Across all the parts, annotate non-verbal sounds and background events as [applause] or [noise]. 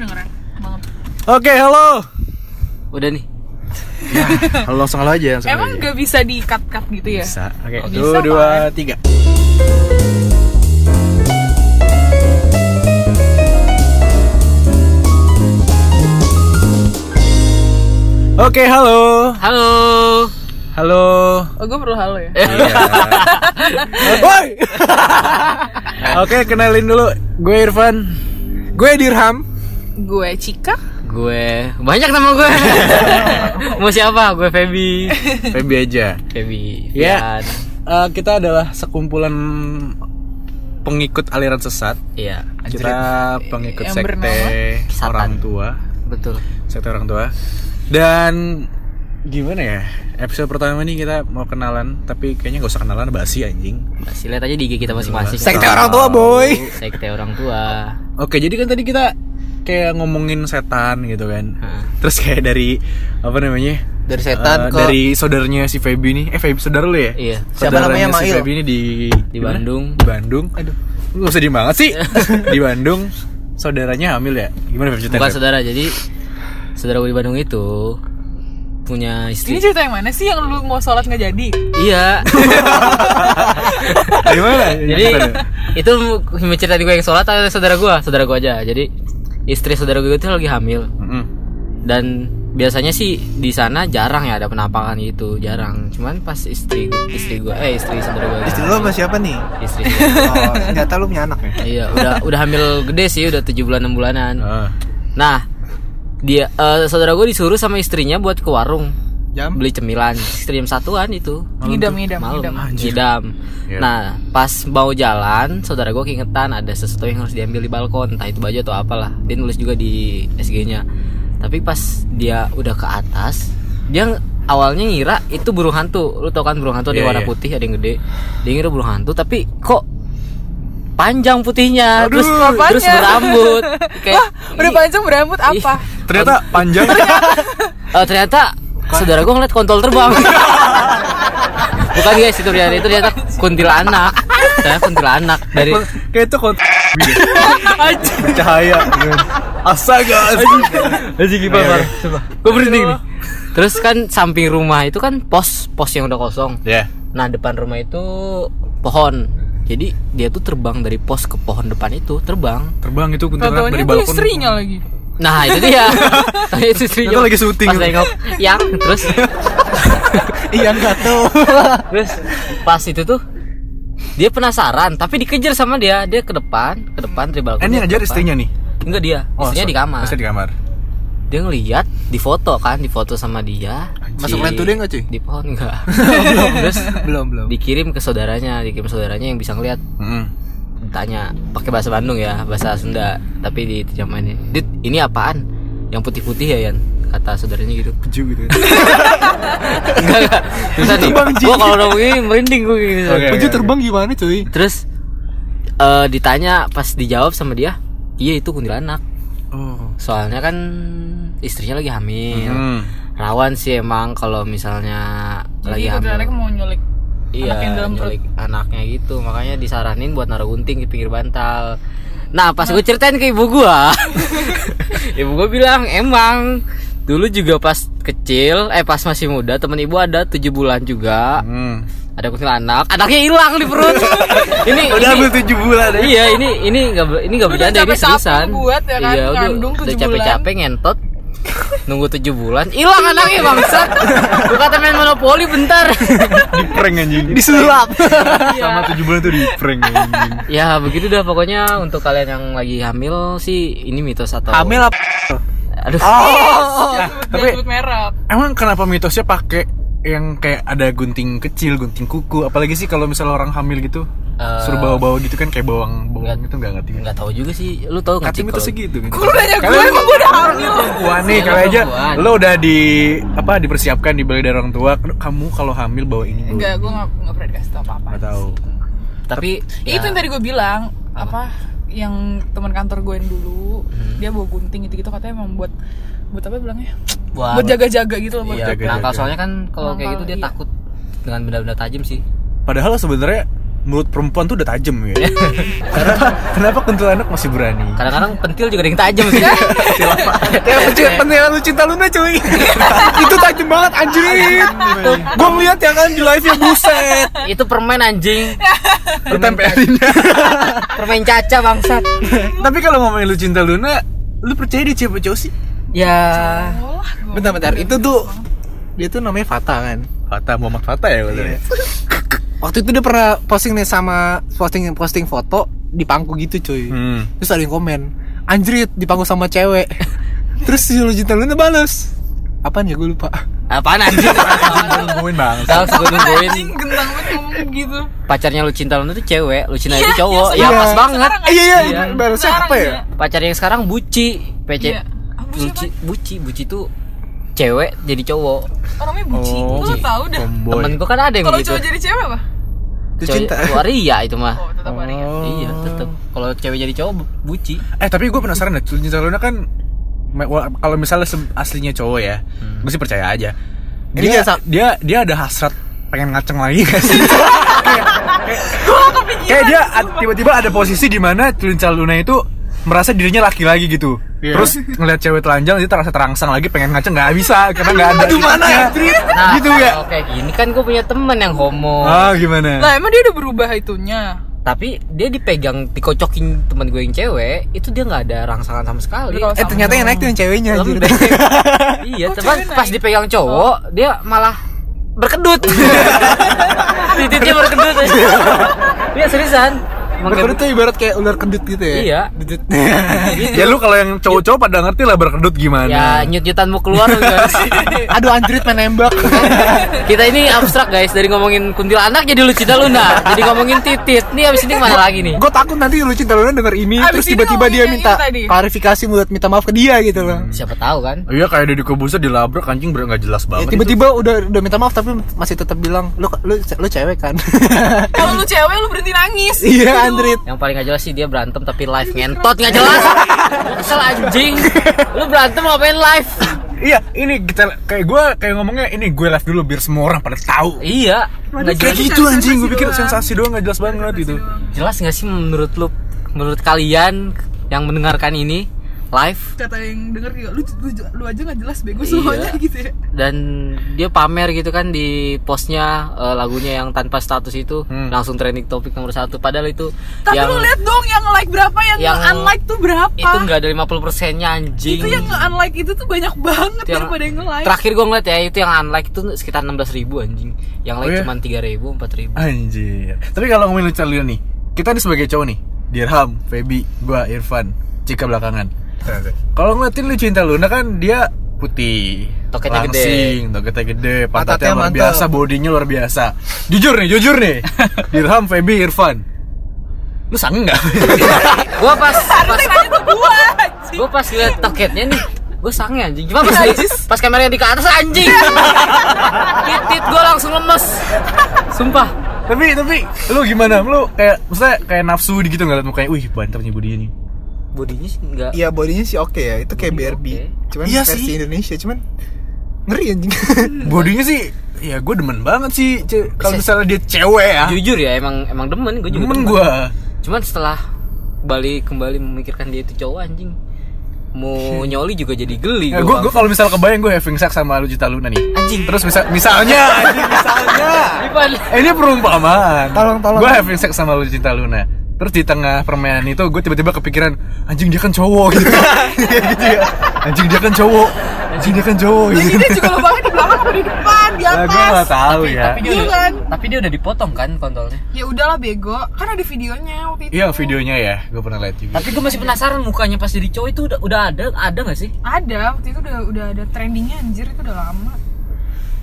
kedengeran banget. Oke, halo. Udah nih. Halo langsung halo aja, langsung Emang aja. gak bisa di cut cut gitu ya? Bisa. Oke, Oh, satu, bisa, dua, Pak. tiga. Oke, halo. Halo. Halo. Oh gue perlu halo ya. [laughs] Woi. [laughs] Oke, kenalin dulu. Gue Irfan. Gue Dirham. Gue Cika. Gue banyak nama gue. [laughs] Mau siapa? Gue Feby. Feby aja. Feby. Ya. Fian. Eh, kita adalah sekumpulan pengikut aliran sesat. Iya. Kita pengikut Yang sekte bernama orang tua, Betul. sekte orang tua. Dan gimana ya? Episode pertama nih kita mau kenalan, tapi kayaknya gak usah kenalan basi anjing. Masih lihat aja di IG kita masing-masing. Sekte orang tua, boy. Sekte orang tua. Oke, jadi kan tadi kita kayak ngomongin setan gitu kan. Hah. Terus kayak dari apa namanya? Dari setan ke dari saudaranya si Feby nih. Eh Feby saudara lu ya? Iya. Siapa Saudaranya namanya, si Mail? Feby ini di Di Bandung. Di Bandung. Aduh. Lu gak sedih banget sih. [laughs] di Bandung saudaranya hamil ya? Gimana Feby? Bukan saudara. Jadi saudara gue di Bandung itu punya Ini istri. cerita yang mana sih yang lu mau sholat nggak jadi? Iya. [laughs] Gimana? Jadi itu cerita di gue yang sholat atau saudara gue? Saudara gue aja. Jadi istri saudara gue itu lagi hamil Mm-mm. dan biasanya sih di sana jarang ya ada penampakan gitu jarang cuman pas istri istri gue eh istri saudara gue istri lo sama siapa nih? istri Oh, ternyata lu punya anak ya? iya udah udah hamil gede sih udah tujuh bulan enam bulanan Ah. nah dia eh, saudara gue disuruh sama istrinya buat ke warung Jam? beli cemilan jam satuan itu Ngidam, ngidam, malam ngidam. ngidam Iya. nah pas mau jalan saudara gue keingetan ada sesuatu yang harus diambil di balkon entah itu baju atau apalah dia nulis juga di SG nya tapi pas dia udah ke atas dia awalnya ngira itu burung hantu lu tau kan burung hantu ada yang Iya, warna iya. putih ada yang gede dia ngira burung hantu tapi kok panjang putihnya terus apanya? terus berambut kayak [laughs] Wah, udah panjang berambut apa? Ternyata panjang. [laughs] Eh, ternyata saudara gue ngeliat kontol terbang [laughs] bukan guys itu dia itu ternyata kuntilanak ternyata kuntilanak dari kayak itu kok bercahaya gitu. Astaga. Aji gimana, Mar? gue berhenti nih terus kan samping rumah itu kan pos pos yang udah kosong Ya. nah depan rumah itu pohon jadi dia tuh terbang dari pos ke pohon depan itu terbang Terbang itu kuntilanak dari balkon. istrinya lagi. Nah itu dia [laughs] itu istrinya Ternyata lagi syuting. pas nengok yang terus [laughs] Iya enggak tuh. Terus pas itu tuh dia penasaran tapi dikejar sama dia dia ke depan ke depan dari balkon Eh, ini dia ke depan. istrinya nih. enggak dia istrinya so- di kamar Istrinya di kamar. dia ngeliat di foto kan di foto sama dia Masuk Di- line today nggak, cuy? di pohon enggak [laughs] terus belum, belum. dikirim ke saudaranya dikirim saudaranya yang bisa ngeliat Mm-mm. Tanya pakai bahasa Bandung ya bahasa Sunda tapi diterjemahin dit ini apaan? Yang putih-putih ya Yan? Kata saudaranya gitu. Keju gitu. [laughs] enggak enggak. Susah nih. gua kalau udah begini merinding gua gitu. Oke. Baju terbang gimana cuy? terus eh, ditanya pas dijawab sama dia iya itu kuntilanak. Oh. soalnya kan istrinya lagi hamil. Hmm. rawan sih emang kalau misalnya lagi Jadi kuntilanak hamil. mau nyulik iya anak yang dalam perut. nyulik anaknya gitu. Makanya disaranin buat naruh gunting di pinggir bantal. Nah pas gue ceritain ke ibu gua. [laughs] Ibu gua bilang emang dulu juga pas kecil eh pas masih muda temen ibu ada tujuh bulan juga. Hmm. ada kuntilanak anaknya hilang di perut. [laughs] Ini Udah ini- ambil tujuh bulan ya. iya ini ini nggak ini nggak bercanda ini seriusan. buat ya kan, iya udah, udah capek-capek ngentot nunggu tujuh bulan hilang anaknya bangsat lu kata main monopoli bentar Di prank anjing. Disulap. Sama tujuh bulan tuh di prank anjing. ya begitu dah pokoknya untuk kalian yang lagi hamil sih ini mitos atau Hamil apa? aduh Jangan tapi- sebut merek. Emang kenapa mitosnya pakai yang kayak ada gunting kecil, gunting kuku, apalagi sih kalau misalnya orang hamil gitu Eh, suruh bawa-bawa gitu kan kayak bawang bawang nggak- itu nggak ngerti. nggak tahu juga sih lu tahu nggak sih mitosnya kalau- gitu gitu. Lu nanya gue emang gue udah hamil. perempuan nih Iya, kali aja lo udah di apa dipersiapkan dibeli dari orang tua kamu kalau hamil bawa ini Enggak, gue gak, gak pernah dikasih tau apa-apa nggak tahu tapi Ya, Itu yang tadi gue bilang Apa Yang teman kantor gue yang dulu Hmm. Dia bawa gunting gitu-gitu Katanya emang buat Buat apa bilangnya buat, Buat jaga-jaga gitu loh buat iya, jaga-jaga. penangkal soalnya kan kalau kayak gitu dia iya. takut dengan benda-benda tajam sih padahal sebenarnya mulut perempuan tuh udah tajam ya. kenapa, kenapa kuntilanak masih berani? Kadang-kadang pentil juga ada yang tajam sih. Ya penting penting lu cinta Luna cuy. [laughs] itu tajam banget anjir. Gua ngeliat ya kan di live nya buset. itu permen anjing. Ditempelinnya. [laughs] Permen caca bangsat. Tapi kalau ngomongin lu cinta Luna, lu percaya dia cewek cowok sih? Ya. Oh, gua- Bentar bentar, itu tuh dia tuh namanya Fata kan. Fata Muhammad Fata ya katanya. Waktu itu dia pernah posting nih sama posting posting foto di pangku gitu cuy. Hmm. Terus ada yang komen, anjrit di pangku sama cewek. [laughs] Terus si lu cinta Luna balas. Apaan ya gue lupa. Apaan anjing? [laughs] Nungguin bang. Tahu gue nungguin gendang banget ngomong gitu. pacarnya Lucinta Luna tuh cewek, Lucina Iya, itu cowok. Ya pas banget. Iya iya, Iya. balasnya Sekarang apa ya? Pacarnya yang sekarang Buci, PC. Iya. Ah, Buci Buci, Buci, Buci tuh cewek jadi cowok. Oh, namanya Buci. Oh, Lu tau dah. Tomboy. Temen gue kan ada yang Kalau begitu. cowok jadi cewek apa? Itu Cewek- cinta. Waria itu mah. Oh, tetap ada ya. Oh. Iya, tetep. Kalau cewek jadi cowok Buci. Eh tapi gue penasaran deh, Cinta Luna kan kalau misalnya aslinya cowok ya, Hmm. gue sih percaya aja. Dia jangan sa- dia dia ada hasrat pengen ngaceng lagi gak sih? [laughs] Gua kepikiran. Kayak dia tiba-tiba ada posisi di mana Cinta Luna itu merasa dirinya laki lagi gitu. Iya. Terus ngeliat cewek telanjang dia terasa terangsang lagi pengen ngaceng nggak bisa karena nggak ada. Aduh, mana, titiknya. Nah, gitu ya. Oke, gini kan gue punya temen yang homo. Ah gimana? Lah emang dia udah berubah itunya. Tapi dia dipegang, dikocokin temen gue yang cewek, itu dia nggak ada rangsangan sama sekali. Eh ternyata yang naik tuh yang ceweknya [laughs] iya, Oh, cuman cewek pas naik. dipegang cowok, dia malah berkedut. [laughs] Titiknya berkedut. [laughs] Iya seriusan. Berkedut tuh ibarat kayak ular kedut gitu ya. Iya. Kedut. [laughs] [laughs] Ya lu kalau yang cowok-cowok pada ngerti lah berkedut gimana. Ya nyut-nyutan mau keluar guys. [laughs] Aduh anjrit main nembak. Kita ini abstrak guys dari ngomongin kuntilanak jadi Lucita Luna. Jadi ngomongin titit. Nih abis ini ke mana lagi nih? Gue takut nanti lu cinta Luna denger ini Abis terus tiba-tiba dia minta klarifikasi buat minta maaf ke dia gitu loh. Siapa tahu kan? Iya kayak Deddy Kobuser dilabrak anjing bener nggak jelas Ya, banget. tiba-tiba udah udah minta maaf tapi masih tetap bilang lu lu lu cewek kan. Kalau lu cewek lu berhenti nangis. iya Andrit. Yang paling gak jelas sih dia berantem tapi live ngentot nggak jelas. Kesel anjing. Lu berantem ngapain live? Iya, ini kita kayak gue kayak ngomongnya ini gue live dulu biar semua orang pada tahu. Iya. Nggak Kayak gitu anjing, gue pikir sensasi doang nggak jelas banget itu. Jelas nggak sih menurut lu? Menurut kalian yang mendengarkan ini live Kata yang denger juga lu, lu, lu aja gak jelas bego Iya. semuanya [laughs] gitu ya. dan dia pamer gitu kan di postnya eh, lagunya yang tanpa status itu Hmm. langsung trending topik nomor satu padahal itu Tapi yang lu lihat dong yang like berapa yang, yang- unlike tuh berapa? itu nggak ada 50 persennya anjing Itu yang unlike itu tuh banyak banget Itu yang- daripada yang nge-like. terakhir gue ngeliat ya itu yang unlike itu sekitar 16 ribu anjing yang like Oh, iya? cuma 3 ribu 4 ribu Anjir. Tapi kalau ngomongin lucu nih, kita nih sebagai cowok nih, Dirham, Feby, gua, Irfan, Cika belakangan. Kalau ngeliatin lu cinta Luna kan dia putih, Toketnya gede. langsing, toketnya gede, pantatnya Pantatnya luar mantap. biasa, bodinya luar biasa. Jujur nih, jujur nih. [laughs] Dirham, Feby, Irfan. Lu sange nggak? [laughs] gue pas pas gua gue pas liat toketnya nih gue sange anjing cuma pas pas kameranya di ke atas anjing [laughs] titit gue langsung lemes sumpah tapi tapi lu gimana? Lu kayak maksudnya kayak nafsu gitu ngeliat mukanya, wih banter nih bodinya nih. Bodinya sih enggak Iya bodinya sih oke ya. Itu kayak BRB. oke. Cuman Iya versi sih. Indonesia cuman ngeri anjing. [laughs] Bodinya sih ya gue demen banget sih Ce- kalau misalnya dia cewek ya. jujur ya emang emang demen gue juga Demen demen. gua. cuman setelah balik kembali memikirkan dia itu cowok anjing mau [laughs] nyoli juga jadi geli Ya, gua. gue kalau misal kebayang gue having sex sama Lucita Luna nih. Anjing. Terus misal misalnya anjing misalnya. Eh, [laughs] ini perumpamaan. Tolong, tolong. Gue having sex sama Lucita Luna. Terus di tengah permainan itu gue tiba-tiba kepikiran anjing dia kan cowok gitu. Kayak [laughs] gitu ya. Anjing dia kan cowok. Anjing dia kan cowok Jadi gitu. dia juga lubangnya di belakang apa di depan, di Nah, atas. gue gak tahu ya. tapi dia Iya udah, kan? tapi dia udah dipotong kan kontolnya Ya udahlah bego, kan ada videonya waktu itu. Iya videonya ya, gue pernah lihat juga. tapi gue masih penasaran mukanya pas jadi cowok itu udah udah ada ada nggak sih Ada, waktu itu udah udah ada trendingnya anjir itu udah lama.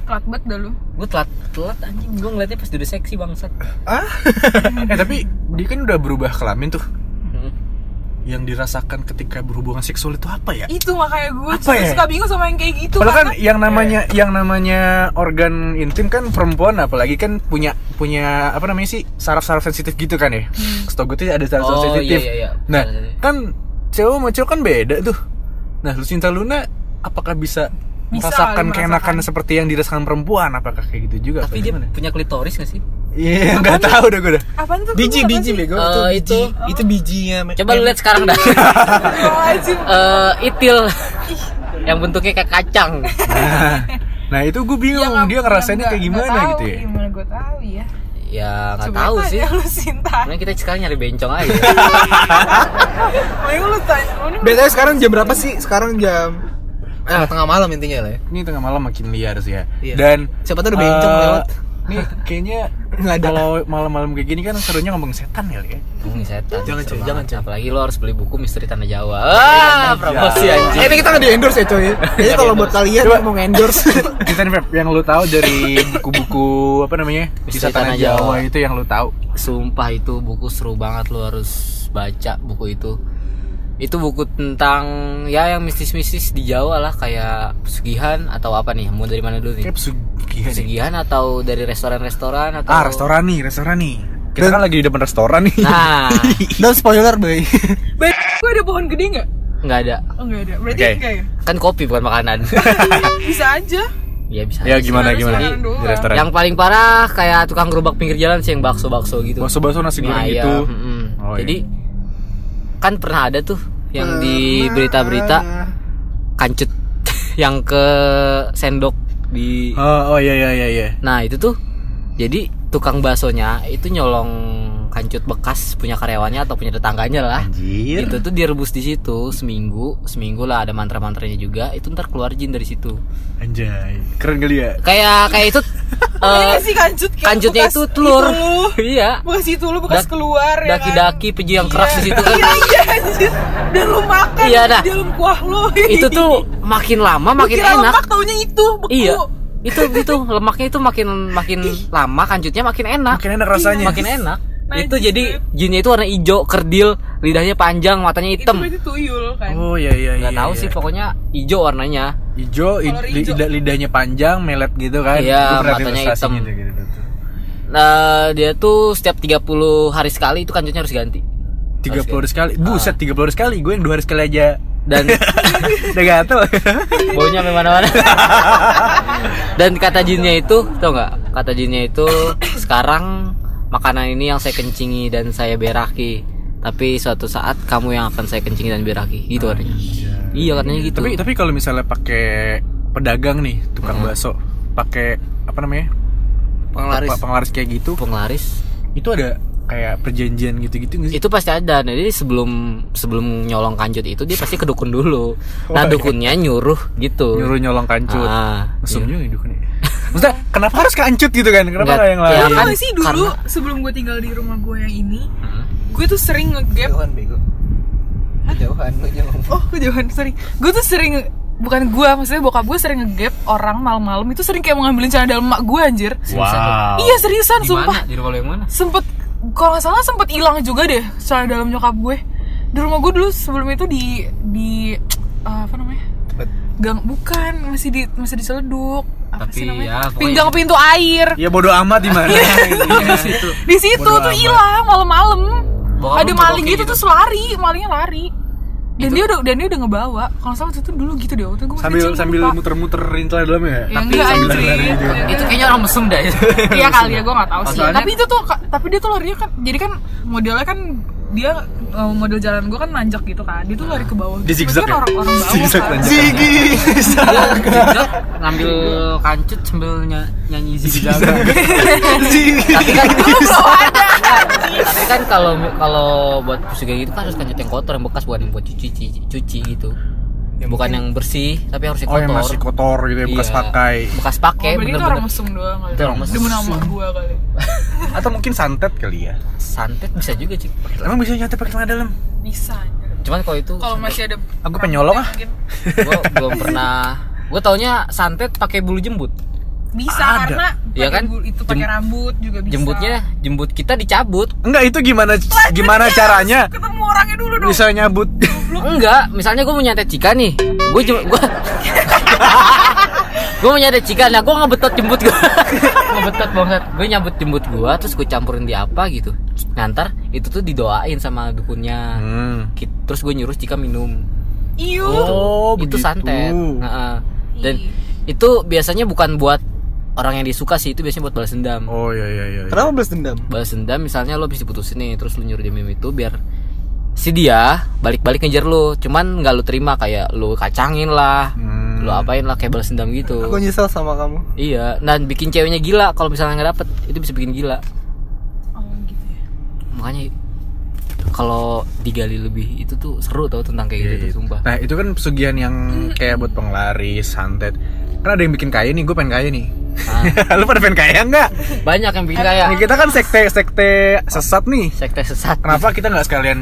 Telat banget dah lu. gue telat telat anjing gue ngeliatnya pas udah seksi bangsat [laughs] eh tapi dia kan udah berubah kelamin tuh. Hmm. Yang dirasakan ketika berhubungan seksual itu apa ya? Itu makanya gue Apa suka, ya? suka bingung sama yang kayak gitu Padahal kan yang namanya yang namanya organ intim kan perempuan apalagi kan punya punya apa namanya sih saraf-saraf sensitif gitu kan ya. Setahu gue tuh ada saraf-saraf Oh, sensitif. iya, iya, iya. Nah, iya. kan cewek sama cewek kan beda tuh. Nah, Lucinta Luna apakah bisa, Bisa merasakan keenakan seperti yang dirasakan perempuan? Apakah kayak gitu juga? tapi dia gimana? punya klitoris gak sih Iya, nggak tahu dah gue dah. Apaan tuh? Biji Apaan biji bego Eh, itu biji. itu- Itu bijinya. Coba lu lihat sekarang dah. Oh, anjing. [laughs] Eh, itil yang bentuknya kayak kacang. Nah, nah itu gue bingung Ya, dia ngerasainnya kayak gimana nggak tahu, gitu ya. Gimana gue tahu ya? Ya nggak tahu sih. Lu Sinta. Sebenarnya kita sekarang nyari bencong aja. [laughs] Mending lu tanya. Mending lu- Biasanya sekarang jam berapa sih? Sekarang jam eh, tengah malam intinya lah ya. Ini tengah malam makin liar sih ya. Iya. Dan Siapa tahu ada bencong eh, lewat. Nih kayaknya [laughs] Nggak ada. kalau malam-malam kayak gini kan serunya ngomong setan kali ya. Ngomongin setan. Jangan, cuy, jangan, cuy. Apalagi lo harus beli buku Misteri Tanah Jawa. Ah, promosi anjing. Eh, ini kita nggak di endorse ya coy. [laughs] Jadi kalau buat kalian yang mau endorse [laughs] Kita nih yang lu tahu dari buku-buku apa namanya? Misteri Tanah Tanah Jawa Jawa. itu yang lu tahu. Sumpah itu buku seru banget lo harus baca buku itu. Itu buku tentang ya yang mistis-mistis di Jawa lah kayak pesugihan atau apa nih? Mau dari mana dulu nih? Kayak pesugihan. ya. Pesugihan atau dari restoran-restoran atau Ah, restoran nih, restoran nih. Kita kan lagi di depan restoran nih. Nah, [laughs] dan spoiler boy. [laughs] Be- gue ada pohon gede nggak? nggak ada. Oh nggak ada. Berarti Oke. enggak ya? Kan kopi bukan makanan. [laughs] Bisa aja. ya bisa. ya gimana Sebenarnya gimana? Di restoran. Yang paling parah kayak tukang gerobak pinggir jalan sih yang bakso-bakso gitu. bakso-bakso nasi goreng ayam, gitu. mm-mm. Oh, iya. Kan pernah ada tuh yang di berita-berita kancut [laughs] yang ke sendok di Oh, oh iya iya iya iya. Nah, itu tuh jadi tukang baksonya itu nyolong kancut bekas punya karyawannya atau punya tetangganya lah. Anjir. Itu tuh direbus di situ seminggu, seminggu lah ada mantra-mantranya juga. Itu ntar keluar jin dari situ. Anjay. Keren kali ya. Kayak kayak itu [laughs] Iya eh, nggak sih kancut kayak kanjutnya bekas itu telur. itu. [laughs] iya. Bekas itu lu bekas keluar ya kan? Daki-daki peji yang keras di situ [laughs] kan. Iya iya anjir. Dan lu makan Iya, dah. di dalam kuah lu. itu tuh makin lama makin kira enak. lemak taunya itu beku. Iya. Itu itu lemaknya itu makin makin lama kanjutnya makin enak. Makin enak rasanya. Makin enak. Najis itu jadi banget. jinnya itu warna hijau, kerdil, lidahnya panjang, matanya Itu hitam. berarti tuyul kan. Oh iya iya iya. Nggak tahu iya. sih pokoknya hijau warnanya. Ijo. lidah- lidahnya panjang, melet gitu kan. Iya, matanya hitam. Gitu, gitu, gitu. Nah, dia tuh setiap 30 hari sekali itu kanjutnya harus ganti. 30 hari sekali. Ah. Buset, 30 hari sekali. Gue yang 2 hari sekali aja. Dan [laughs] Udah gatel. baunya sampai mana-mana. [laughs] Dan kata jinnya itu, tau nggak? Kata jinnya itu sekarang makanan ini yang saya kencingi dan saya beraki. Tapi suatu saat kamu yang akan saya kencingi dan beraki. Gitu katanya. Iya katanya gitu. tapi tapi kalau misalnya pakai pedagang nih, tukang bakso, pakai apa namanya? penglaris, Pe- Penglaris kayak gitu. penglaris Itu ada kayak perjanjian gitu-gitu nggak sih? itu pasti ada. Nah, Jadi sebelum sebelum nyolong kancut itu dia pasti ke dukun dulu. [laughs] Nah iya. dukunnya nyuruh gitu. Nyuruh nyolong kancut. Ah, Mesum iya. juga hidup nih. Maksudnya kenapa harus kancut gitu kan? Kenapa Nggak- yang lain? ya kan, sih dulu karena- sebelum gue tinggal di rumah gue yang ini, gue tuh sering ngegap. Jauhan bego. Jauhan jauhan. Oh kejauhan, sorry. Gue tuh sering bukan gue, maksudnya bokap gue sering ngegap orang malam-malam itu sering kayak mau ngambilin celana dalam emak gue anjir. Wow. Iya seriusan, Di sumpah. mana? Di rumah lo yang mana? Sempet, kalau nggak salah sempet hilang juga deh celana dalam nyokap gue. Di rumah gue dulu sebelum itu di di eh, apa namanya? Gang bukan, masih di masih diseleduk. Apa Tapi ya, Pinggang pintu air. Ya bodo amat di mana. [laughs] Di situ. Di situ tuh hilang malam-malam. Ada maling gitu, gitu? terus lari, malingnya lari. Dan dia udah dan dia udah ngebawa. Kalau salah itu dulu gitu deh. Waktu itu gue sambil sambil muter-muterin celana dalamnya ya. Ya enggak sambil lari gitu. Itu kayaknya orang mesum dah ya. [laughs] Iya kali ya gue nggak tahu sih. Tapi itu tuh tapi dia tuh larinya kan jadi kan modelnya kan dia eh, model jalan gue kan nanjak gitu kan. Dia tuh lari ke bawah. Zigzag kan ya? orang-orang bawah [laughs] Zigzag kan. Ziggy. Dia [laughs] zigzag, ngambil kancut sambil ny- nyanyi zigzag. [laughs] Tapi kan tapi kan kalau kalau buat pesugihan gitu kan harus kancut yang kotor yang bekas bukan yang buat cuci cuci, cuci gitu. Bukan yang bersih tapi harus yang Oh kotor. yang masih kotor gitu ya bekas Iya. pakai. Bekas Oh, pakai itu bener-bener. orang mesum doang kali. Itu orang mesum. Demen sama gue kali. [laughs] Atau mungkin santet kali ya. Santet bisa juga sih. Emang bisa nyate pakai celana dalam? Bisa. Cuman kalau itu Kalau masih ada Aku penyolong ah. [laughs] gua belum pernah. Gua taunya santet pakai bulu jembut. bisa Ada. karena pakai kan? bulu- itu pakai Jem- rambut juga bisa. Jembutnya jembut kita dicabut. Enggak itu gimana gimana caranya Ketemu orangnya dulu dong. bisa nyabut? Enggak, misalnya gue mau nyantet Cika nih, gue cuma gue [laughs] gue mau nyantet Cika, nah gue ngebetot jembut gue, [laughs] ngebetot banget. Gue nyambut jembut gue, terus gue campurin di apa gitu. Ngantar itu tuh didoain sama dukunnya. Hmm. Terus gue nyuruh Cika minum. Iu. Oh, itu begitu. santet. Heeh. Dan itu biasanya bukan buat orang yang disuka sih itu biasanya buat balas dendam Oh iya iya iya. Kenapa balas dendam? balas dendam misalnya lo habis diputusin nih terus lu nyuruh dia minum itu biar si dia balik-balik ngejar lu cuman nggak lu terima kayak lu kacangin lah Hmm. lu apain lah kayak balas dendam gitu Aku nyesel sama kamu. iya dan bikin ceweknya gila kalau misalnya nggak dapet itu bisa bikin gila Oh gitu ya. makanya kalau digali lebih itu tuh seru tau tentang kayak gitu tuh sumpah Nah itu kan pesugihan yang kayak buat penglaris, santet. Kan ada yang bikin kaya nih, gue pengen kaya nih. [laughs] Lu pada pengen kaya nggak? banyak yang bikin kayak Nih, kita kan sekte sekte sesat nih. sekte sesat Kenapa kita nggak sekalian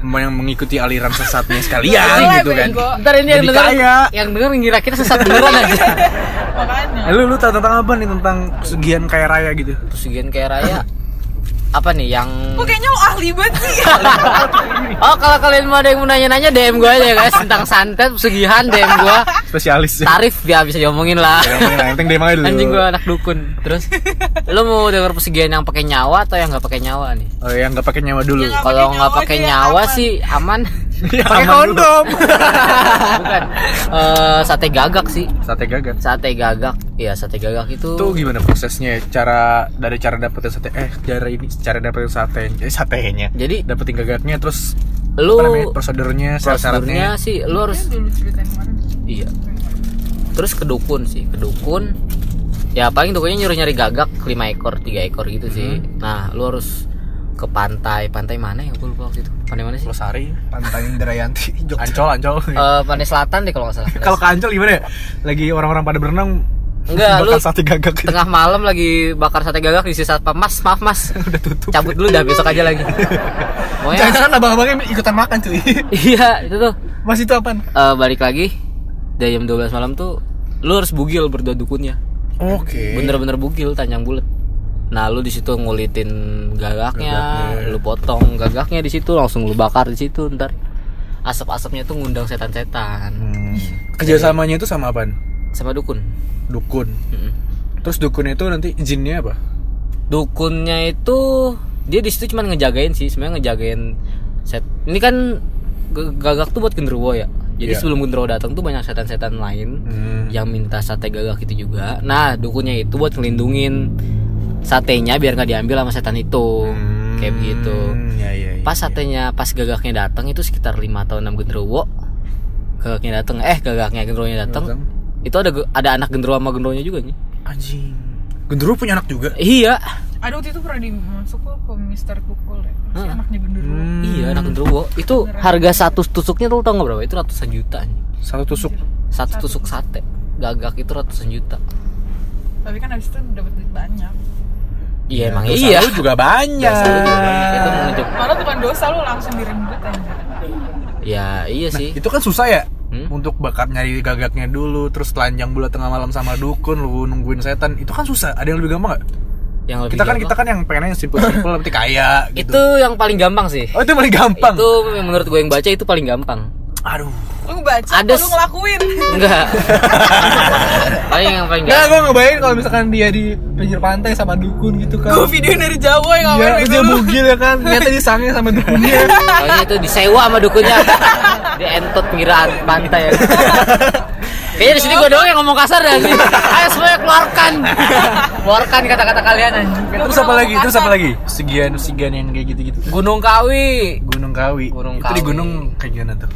yang mengikuti aliran sesatnya [laughs] sekalian gitu kan? ntar ini yang denger kaya. yang denger ngira kita sesat beneran aja [laughs] Makanya. Lu lu tahu tentang apa nih tentang pesugihan kaya raya gitu? pesugihan kayak raya apa nih yang Kok kayaknya lo ahli banget sih. [laughs] oh kalau kalian mau ada yang mau nanya-nanya DM gue aja guys tentang santet pesugihan DM gue Spesialis ya. tarif ya bisa diomongin lah Yang penting dia main dulu. anjing gue anak dukun terus lo mau denger pesugihan yang pakai nyawa atau yang nggak pakai nyawa nih Oh, yang nggak pakai nyawa dulu. Yang nggak kalau pakai nggak nyawa pakai dia nyawa aman. sih aman Ya, Pakai kondom. [laughs] bukan Eh, sate gagak sih Sate gagak. sate gagak ya sate gagak itu Itu gimana prosesnya? Cara dari cara dapetin sate eh cara ini cara dapetin sate eh, satenya. jadi Dapetin gagaknya terus lu namanya prosedurnya, prosedurnya sih lu harus ceritain kemarin. iya terus ke dukun sih ke dukun ya paling dukunnya nyuruh nyari gagak 5 ekor 3 ekor gitu sih nah lu harus ke pantai pantai mana ya gue lupa waktu itu pantai mana sih Losari, Pantai Indrayanti, [laughs] Jogja. Ancol, Ancol. Eh, pantai selatan deh kalau nggak salah Kalau ke Ancol gimana ya? Lagi orang-orang pada berenang enggak lu sate gagak gitu. tengah malam lagi bakar sate gagak di sisa apa mas maaf mas [laughs] Udah tutup. cabut dulu dah besok aja lagi [laughs] Pokoknya, Jangan-jangan abang-abangnya ikutan makan cuy. iya itu tuh Mas itu apaan? Eh, balik lagi dari jam 12 malam tuh lu harus bugil berdua dukunnya Oke. bener-bener bugil tanjang bulat nah lu di situ ngulitin gagaknya, Gagaknya. lu potong gagaknya di situ langsung lu bakar di situ ntar asap-asapnya tuh ngundang setan-setan Hmm. Kerjasamanya itu sama apaan? sama dukun Dukun. Mm-mm. Terus dukun itu nanti jinnya apa? dukunnya itu dia di situ cuma ngejagain sih sebenarnya ngejagain set ini kan gagak tuh buat genderuwo ya jadi Iya. sebelum genderuwo datang tuh banyak setan-setan lain Hmm. yang minta sate gagak itu juga nah dukunnya itu buat ngelindungin satenya biar nggak diambil sama setan itu kayak begitu Hmm, Ya, ya, ya, pas ya. satenya pas gagaknya datang itu sekitar 5 atau 6 genderuwo gagaknya datang eh gagaknya genderuwonya datang itu ada ada anak genderuwo sama genderuwonya juga nih Anjing. Gendero punya anak juga. iya Ada waktu itu pernah dimasuk kok ke Mister Kukul ya. Si Hah. anaknya genderuwo. Hmm. Iya anak genderuwo itu harga satu tusuknya tuh tau nggak berapa? Itu ratusan juta. nih. Satu tusuk. Satu tusuk sate gagak itu ratusan juta. Tapi kan abis itu dapat duit banyak. Iya emang Dosa iya. lu juga banyak. Dosa lu juga banyak. Itu menunjuk. Malah bukan dosa lu langsung dirembet aja. Ya iya sih. Itu kan susah ya. Hmm? Untuk bakar nyari gagaknya dulu, terus telanjang bulat tengah malam sama dukun, lu nungguin setan. Itu kan susah. Ada yang lebih gampang gak? Yang lebih Kita kan gampang. kita kan yang pengennya simpel simpel tapi kaya gitu. itu yang paling gampang sih. Oh itu paling gampang. Itu menurut gue yang baca itu paling gampang. Aduh. Lu baca Ada lu ngelakuin? Enggak. [laughs] paling yang paling gampang. gue ngebayangin kalau misalkan dia di pinggir pantai sama dukun gitu kan. Gue video dari Jawa yang Iya, ngapain itu dia bugil ya kan. Ternyata disangin sama dukunnya. Soalnya itu disewa sama dukunnya. Di entot pinggiran pantai. Kayaknya di sini gue doang yang ngomong kasar dan ayo semuanya keluarkan, keluarkan kata-kata kalian anjing. Terus apa lagi? Terus apa lagi? Segian segian yang kayak gitu-gitu. Gunung Kawi, Gunung Kawi. Gunung itu di Kawi. gunung kayak gimana tuh?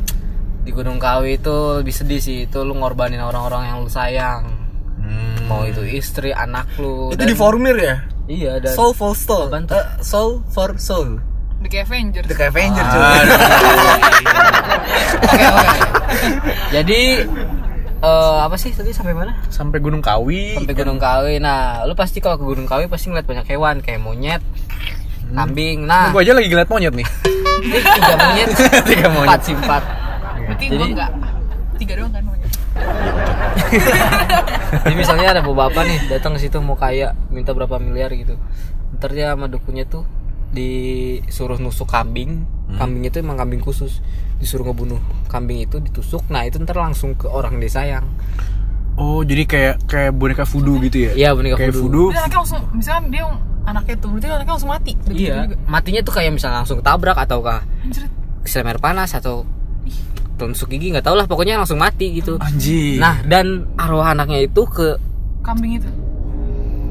Di Gunung Kawi itu lebih sedih sih. Itu lu ngorbanin orang-orang yang lu sayang. Hmm. Mau itu istri, anak lu. itu dan- di formir ya? Iya dan Soul for soul. Eh, soul for soul. The Avengers. The Avenger cuy. Aduh. [laughs] Oke, oke. Jadi eh, apa sih tadi sampai mana? Sampai Gunung Kawi. sampai Gunung Kawi. Nah, lu pasti kalau ke Gunung Kawi pasti ngeliat banyak hewan kayak monyet, kambing. Nah, Gua aja lagi ngeliat monyet nih. ini tiga monyet, [laughs] Tiga monyet. empat sih empat. Berarti Jadi- gue enggak. Tiga doang kan monyet. [laughs] Jadi misalnya ada bapak nih datang ke situ mau kaya, minta berapa miliar gitu. Ntar dia sama dukunnya tuh disuruh nusuk kambing. Kambing itu emang kambing khusus. Disuruh ngebunuh kambing itu ditusuk. Nah, itu ntar langsung ke orang yang disayang. Oh, jadi kayak kayak boneka voodoo gitu ya? Iya, boneka kayak voodoo. voodoo. Anaknya langsung, misalnya dia anaknya tuh, berarti anaknya langsung mati. Begitu Iya, juga. matinya tuh kayak misalnya langsung ketabrak ataukah Anjir, kesiram air panas atau tusuk gigi nggak tau lah pokoknya langsung mati gitu. Anjing. Nah dan arwah anaknya itu ke kambing itu.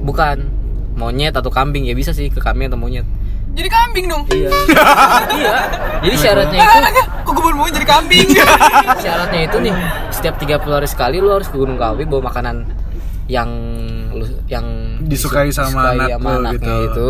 bukan monyet atau kambing ya bisa sih ke kambing atau monyet Jadi kambing dong. iya iya jadi syaratnya itu kok gue mau jadi kambing? [laughs] syaratnya itu nih setiap 30 hari sekali lu harus ke Gunung Kawi bawa makanan yang lu yang Disukai sama anak sama lu anaknya gitu. itu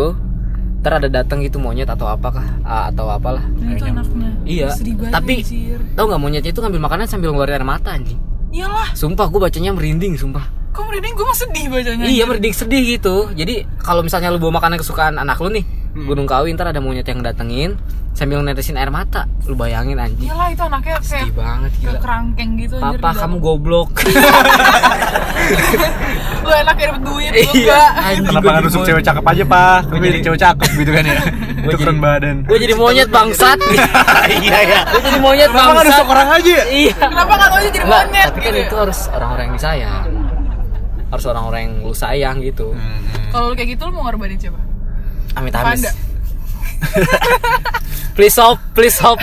ntar ada datang gitu monyet atau apakah ah, atau apalah itu anaknya. iya tapi anjir. tau nggak monyetnya itu ngambil makanan sambil ngeluarin air mata anjing Iyalah, sumpah gue bacanya merinding sumpah kok merinding gue mah sedih bacanya. iya merinding sedih gitu jadi kalau misalnya lu bawa makanan kesukaan anak lu nih Hmm. Gunung Kawi ntar ada monyet yang datengin sambil netesin air mata lu bayangin anjing Iyalah itu anaknya sedih kayak banget ke gila kerangkeng gitu anjir, papa di kamu dalam. goblok [laughs] Lu enak ya dapet duit, lu iya enggak. anjing Kenapa jadi nusuk cewek cakep aja pak? Tapi jadi cewek cakep gitu kan ya? [laughs] Itu keren badan. gue jadi monyet bangsat [laughs] Iya ya. gue jadi monyet Kenapa bangsat nusuk orang aja ya? iya Kenapa kan lu jadi monyet tapi kan gitu ya? itu harus orang-orang yang disayang harus orang-orang yang lu sayang gitu Kalau lu kayak gitu lu mau ngorbanin siapa? Amit Panda. amit [laughs] please hope please hope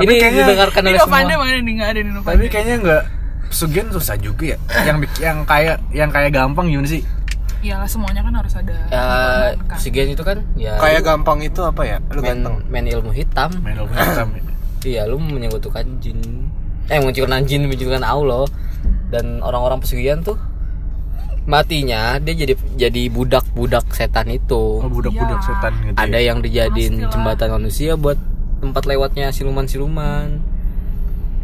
ini kayaknya- didengarkan Ini oleh semua Novanda mana nih? Nggak ada. Tapi kayaknya nggak Pesugihan susah juga ya. Yang yang kayak yang kayak gampang gimana sih? Iyalah semuanya kan harus ada. ya kan. oksigen itu kan ya Kayak lu gampang itu apa ya? Lu main, ganteng. main ilmu hitam Main ilmu hitam. ya. [clears throat] iya lu menyekutukan jin eh menyekutukan jin menyekutukan Allah dan orang-orang pesugihan tuh matinya dia jadi jadi budak-budak setan itu Oh budak-budak Iya. setan gitu. ada ya. yang dijadiin Pastilah. jembatan manusia buat tempat lewatnya siluman-siluman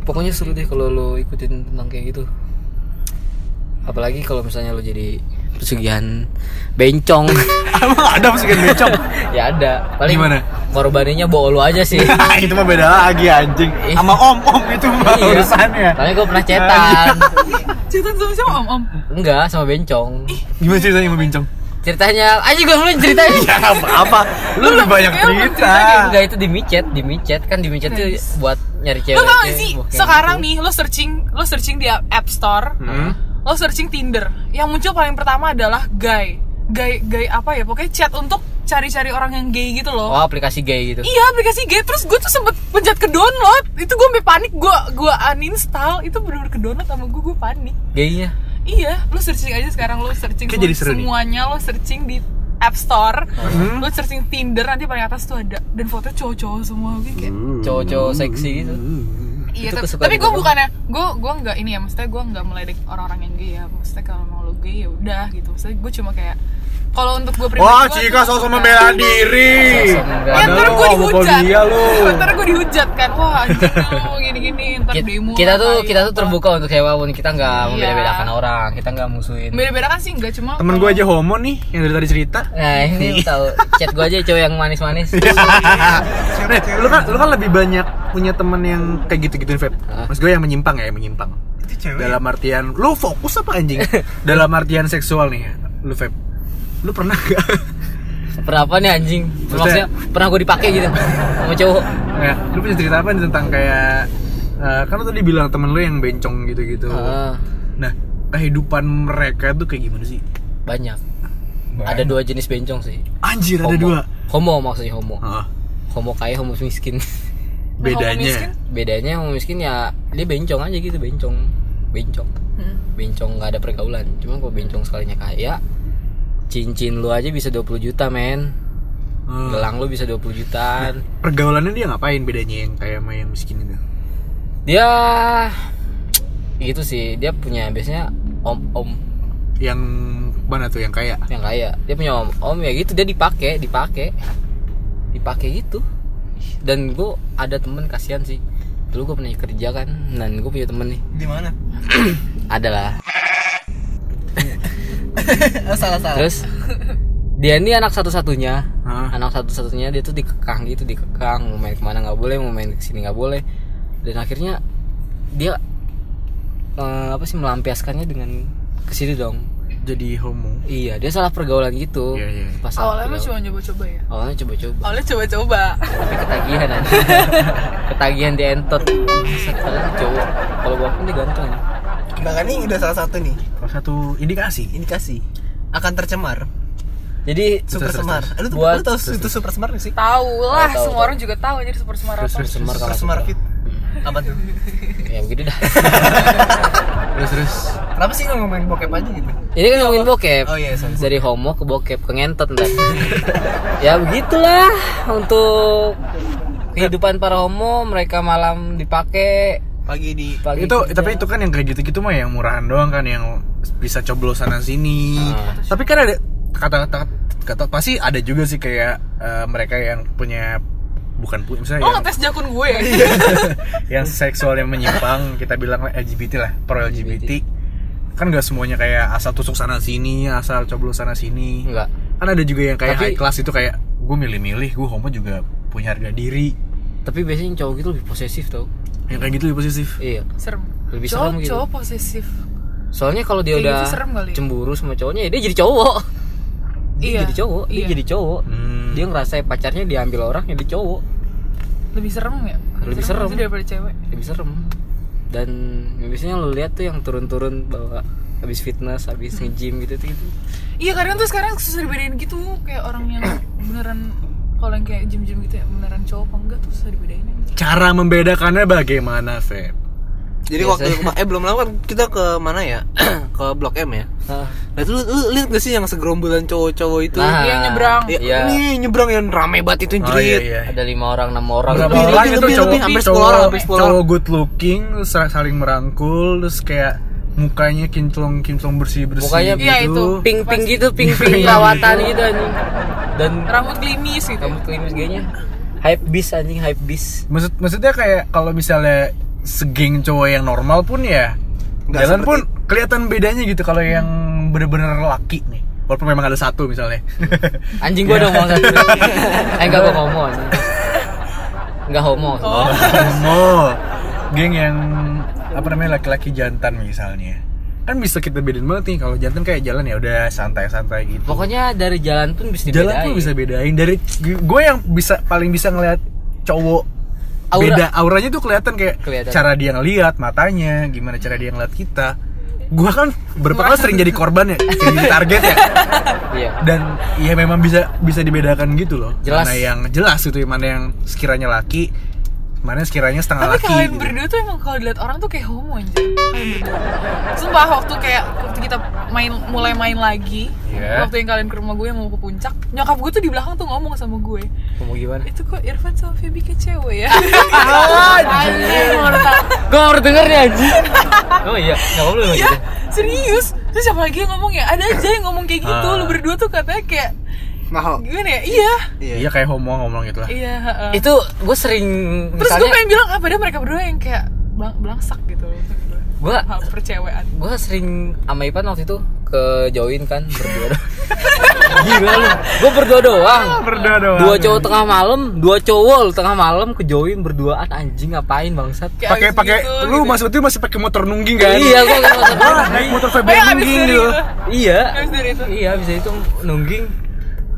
pokoknya seru deh kalau lo ikutin tentang kayak gitu apalagi kalau misalnya lo jadi pesugihan bencong [laughs] Emang ada pesugihan bencong? [laughs] ya ada paling Gimana? korbannya bawa lo aja sih [laughs] itu mah beda lagi anjing. Sama om-om itu mah Iya. urusannya. Soalnya gue pernah cetan Cerita sama siapa om om? Enggak sama bencong Gimana ceritanya sama bencong? Ceritanya Aja gue belum ceritain Ya apa? Lu lebih banyak cerita. Enggak itu di micet Di micet kan di micet tuh Guys. buat nyari cewek Lo tau gak sih? Sekarang gitu. nih lo searching lo searching di App Store. Hmm. Lo searching Tinder. Yang muncul paling pertama adalah guy. Guy guy apa ya? Pokoknya chat untuk cari-cari orang yang gay gitu loh. Oh aplikasi gay gitu. Iya aplikasi gay. Terus gue tuh sempet pencet ke download. Itu gue sampai panik. Gue gue uninstall. Itu bener-bener ke download sama gue gue panik. Gaynya? Iya. Lu searching aja sekarang. Lu searching semua- jadi seru nih. semuanya. Lu searching di App Store. Hmm. lu searching Tinder nanti paling atas tuh ada. Dan fotonya cowok-cowok semua. Gue kayak Cowok-cowok seksi gitu iya Itu tapi, tapi gue bukannya gue gue nggak ini ya maksudnya gue nggak meledek orang-orang yang gay ya maksudnya kalau mau lu gay ya udah gitu. Maksudnya gue cuma kayak kalau untuk gue pribadi Wah, gua Cika sosok membela diri. Ya ntar Padahal gue dihujat. Ntar gue dihujat kan Wah anjing lu gini-gini Ntar kita, demo kita tuh kita tuh apa. terbuka untuk siapa pun kita nggak Iya. membeda-bedakan orang kita nggak musuhin Beda-beda kan sih enggak cuma Temen gue aja homo nih yang dari tadi cerita. nah ini [laughs] tahu chat gue aja cowok yang manis-manis Nih, lu kan lu kan lebih banyak punya temen yang kayak gitu-gituin Feb. Hah? Mas gue yang menyimpang ya, yang menyimpang. Dalam artian lu fokus apa anjing? [laughs] Dalam artian seksual nih, lu Feb. Lu pernah gak? pernah apa nih anjing Maksudnya- maksudnya pernah gue dipakai gitu sama cowok ya, lu punya cerita apa nih tentang kayak eh, kan lu tadi bilang temen lu yang bencong gitu-gitu. Ah, Nah, kehidupan mereka tuh kayak gimana sih? banyak ada dua jenis bencong sih Anjir, ada Homo. dua. homo maksudnya homo Heeh. homo kaya homo miskin Homo miskin? bedanya. bedanya homo miskin ya dia bencong aja gitu bencong bencong Hmm. bencong nggak ada pergaulan cuma kalau bencong sekalinya kaya cincin lu aja bisa 20 juta men. Hmm. gelang lu bisa 20 jutaan. Pergaulannya dia ngapain bedanya yang kayak sama yang miskin itu? dia gitu sih. Dia punya biasanya om om Yang mana tuh yang kaya? yang kaya. Dia punya om om ya gitu. Dia dipakai dipakai dipakai gitu. Dan gue ada temen kasihan sih. Dulu gue pernah kerja kan dan gue punya temen nih. Di mana? [clears throat] ada lah [laughs] [laughs] Oh, salah salah. terus dia ini anak satu-satunya. Hah? anak satu-satunya dia tuh dikekang gitu dikekang. Mau main ke mana nggak boleh mau main ke sini nggak boleh. Dan akhirnya dia eh, apa sih melampiaskannya dengan ke sini dong. Jadi homo. iya dia salah pergaulan gitu. Iya, iya. pas Awalnya cuma coba-coba ya? Awalnya coba-coba. Awalnya coba-coba. Tapi ketagihan aja [laughs] ketagihan di entot. Cowok kalau gua pun dia ganteng Nah, ini udah salah satu nih Salah satu indikasi. indikasi akan tercemar. jadi Super terus, semar. Lu tuh Buat- lu tahu itu super semar gak sih? Tahu lah semua orang juga tahu aja super semar apa Terus, semar Super kalau semar fit. Apa tuh? [laughs] ya begitu dah [laughs] Terus terus Kenapa sih ngomongin bokep aja gitu? Ini kan ngomongin bokep. Oh iya, sorry. Dari homo ke bokep ke ngentot ntar. [laughs] ya begitulah untuk kehidupan para homo mereka malam dipakai Pagi di pagi itu kerja. tapi itu kan yang kayak gitu-gitu mah yang murahan doang kan yang bisa coblos sana sini. Ah. Tapi kan ada kata-kata kata pasti ada juga sih kayak eh, mereka yang punya bukan punya misalnya Lo yang, ngetes jakun gue [laughs] ya? yang seksual yang menyimpang kita bilang LGBT lah pro LGBT kan gak semuanya kayak asal tusuk sana sini asal coblos sana sini enggak. kan ada juga yang kayak Tapi- high class itu kayak gue milih-milih gue homo juga punya harga diri Tapi biasanya cowok gitu lebih posesif tau. Yang kayak gitu lebih positif Iya. Serem Lebih Cowok, serem gitu. cowok posesif Soalnya kalau dia Kayak udah gitu serem kali. cemburu sama cowoknya, ya dia jadi cowok. Dia Iya, jadi cowok, dia iya. jadi cowok. Hmm. Dia ngerasa pacarnya diambil orang, ya dia cowok. Lebih serem ya? Lebih serem. itu daripada cewek Lebih serem. Dan biasanya lu lihat tuh yang turun-turun bawa habis fitness, habis nge-gym gitu tuh gitu. Iya kadang tuh sekarang susah dibedain gitu Kayak orang yang beneran Kalau yang kayak gym-gym gitu ya Beneran cowok apa enggak tuh susah dibedain cara membedakannya bagaimana Feb Jadi Biasa. waktu eh belum lama kan kita ke mana ya? [clears throat] ke Blok M ya. Nah, Nah itu lu, lu lihat gak sih yang segerombolan cowok-cowok itu? Nah. Yang nyebrang Ya, Iya. Nih nyebrang yang rame banget itu oh iya jerit. iya ada lima orang, enam orang. Berapa. Lebih, orang lebih, itu lebih, cowok, lebih, hampir cowok, 10 orang, hampir 10 cowok orang. good looking saling merangkul terus kayak mukanya kinclong kinclong bersih bersih Mukanya Iya, itu. Pink-pink gitu, pink-pink perawatan gitu [laughs] anjing. Dan Rambut klimis gitu rambut klimis kayaknya. Hype bis anjing, hype bis. maksud maksudnya kayak kalau misalnya segeng cowok yang normal pun ya Nggak jalan seperti- pun kelihatan bedanya gitu kalau yang bener-bener laki nih walaupun memang ada satu misalnya [laughs] Anjing gua dong mau satu. [laughs] eh enggak gua homo anjing. Enggak homo. Oh. homo geng yang apa namanya laki-laki jantan misalnya kan bisa kita bedain banget nih kalau jantan kayak jalan ya udah santai-santai gitu Pokoknya dari jalan pun bisa jalan dibedain. pun bisa bedain dari gue yang bisa paling bisa ngeliat cowok Aura. beda auranya tuh kelihatan kayak Kelihatan. cara dia ngeliat matanya gimana cara dia ngeliat kita gue kan berapa kali sering jadi korban ya sering jadi target ya Iya. dan ya memang bisa bisa dibedakan gitu loh Jelas. mana yang jelas gitu mana yang sekiranya laki mana sekiranya setengah Tapi laki kalian gitu. berdua tuh emang kalau dilihat orang tuh kayak homo anjir berdua Sumpah waktu kayak Waktu kita main mulai main lagi Iya. Waktu yang kalian ke rumah gue yang mau ke puncak Nyokap gue tuh di belakang tuh ngomong sama gue Ngomong gimana? Itu kok Irfan sama Feby kayak cewek ya [laughs] Anjing. Anjing baru denger nih anjing. [laughs] Oh iya, enggak lu Iya gitu. serius Terus siapa lagi yang ngomong ya Ada aja yang ngomong kayak gitu Ah. Lu berdua tuh katanya kayak Mahal. Gimana ya Iya iya kayak homo ngomong gitu lah Iya heeh. Itu gue sering Terus gue misalnya pengen bilang apa dia mereka berdua yang kayak belangsak gitu loh Gua- Hal percewean gue sering sama Ipan waktu itu ke join kan berdua doang. [laughs] Gila lu. Gue berdua doang. berdua doang Dua cowok tengah malam, dua cowok tengah malam ke join berduaan anjing ngapain bangsat? Pakai pakai gitu, lu gitu. masuk itu masih pakai motor nungging kan Iya, gua masa Wah, naik motor abis nungging gitu itu. Iya. Abis dari itu. Iya, bisa itu nungging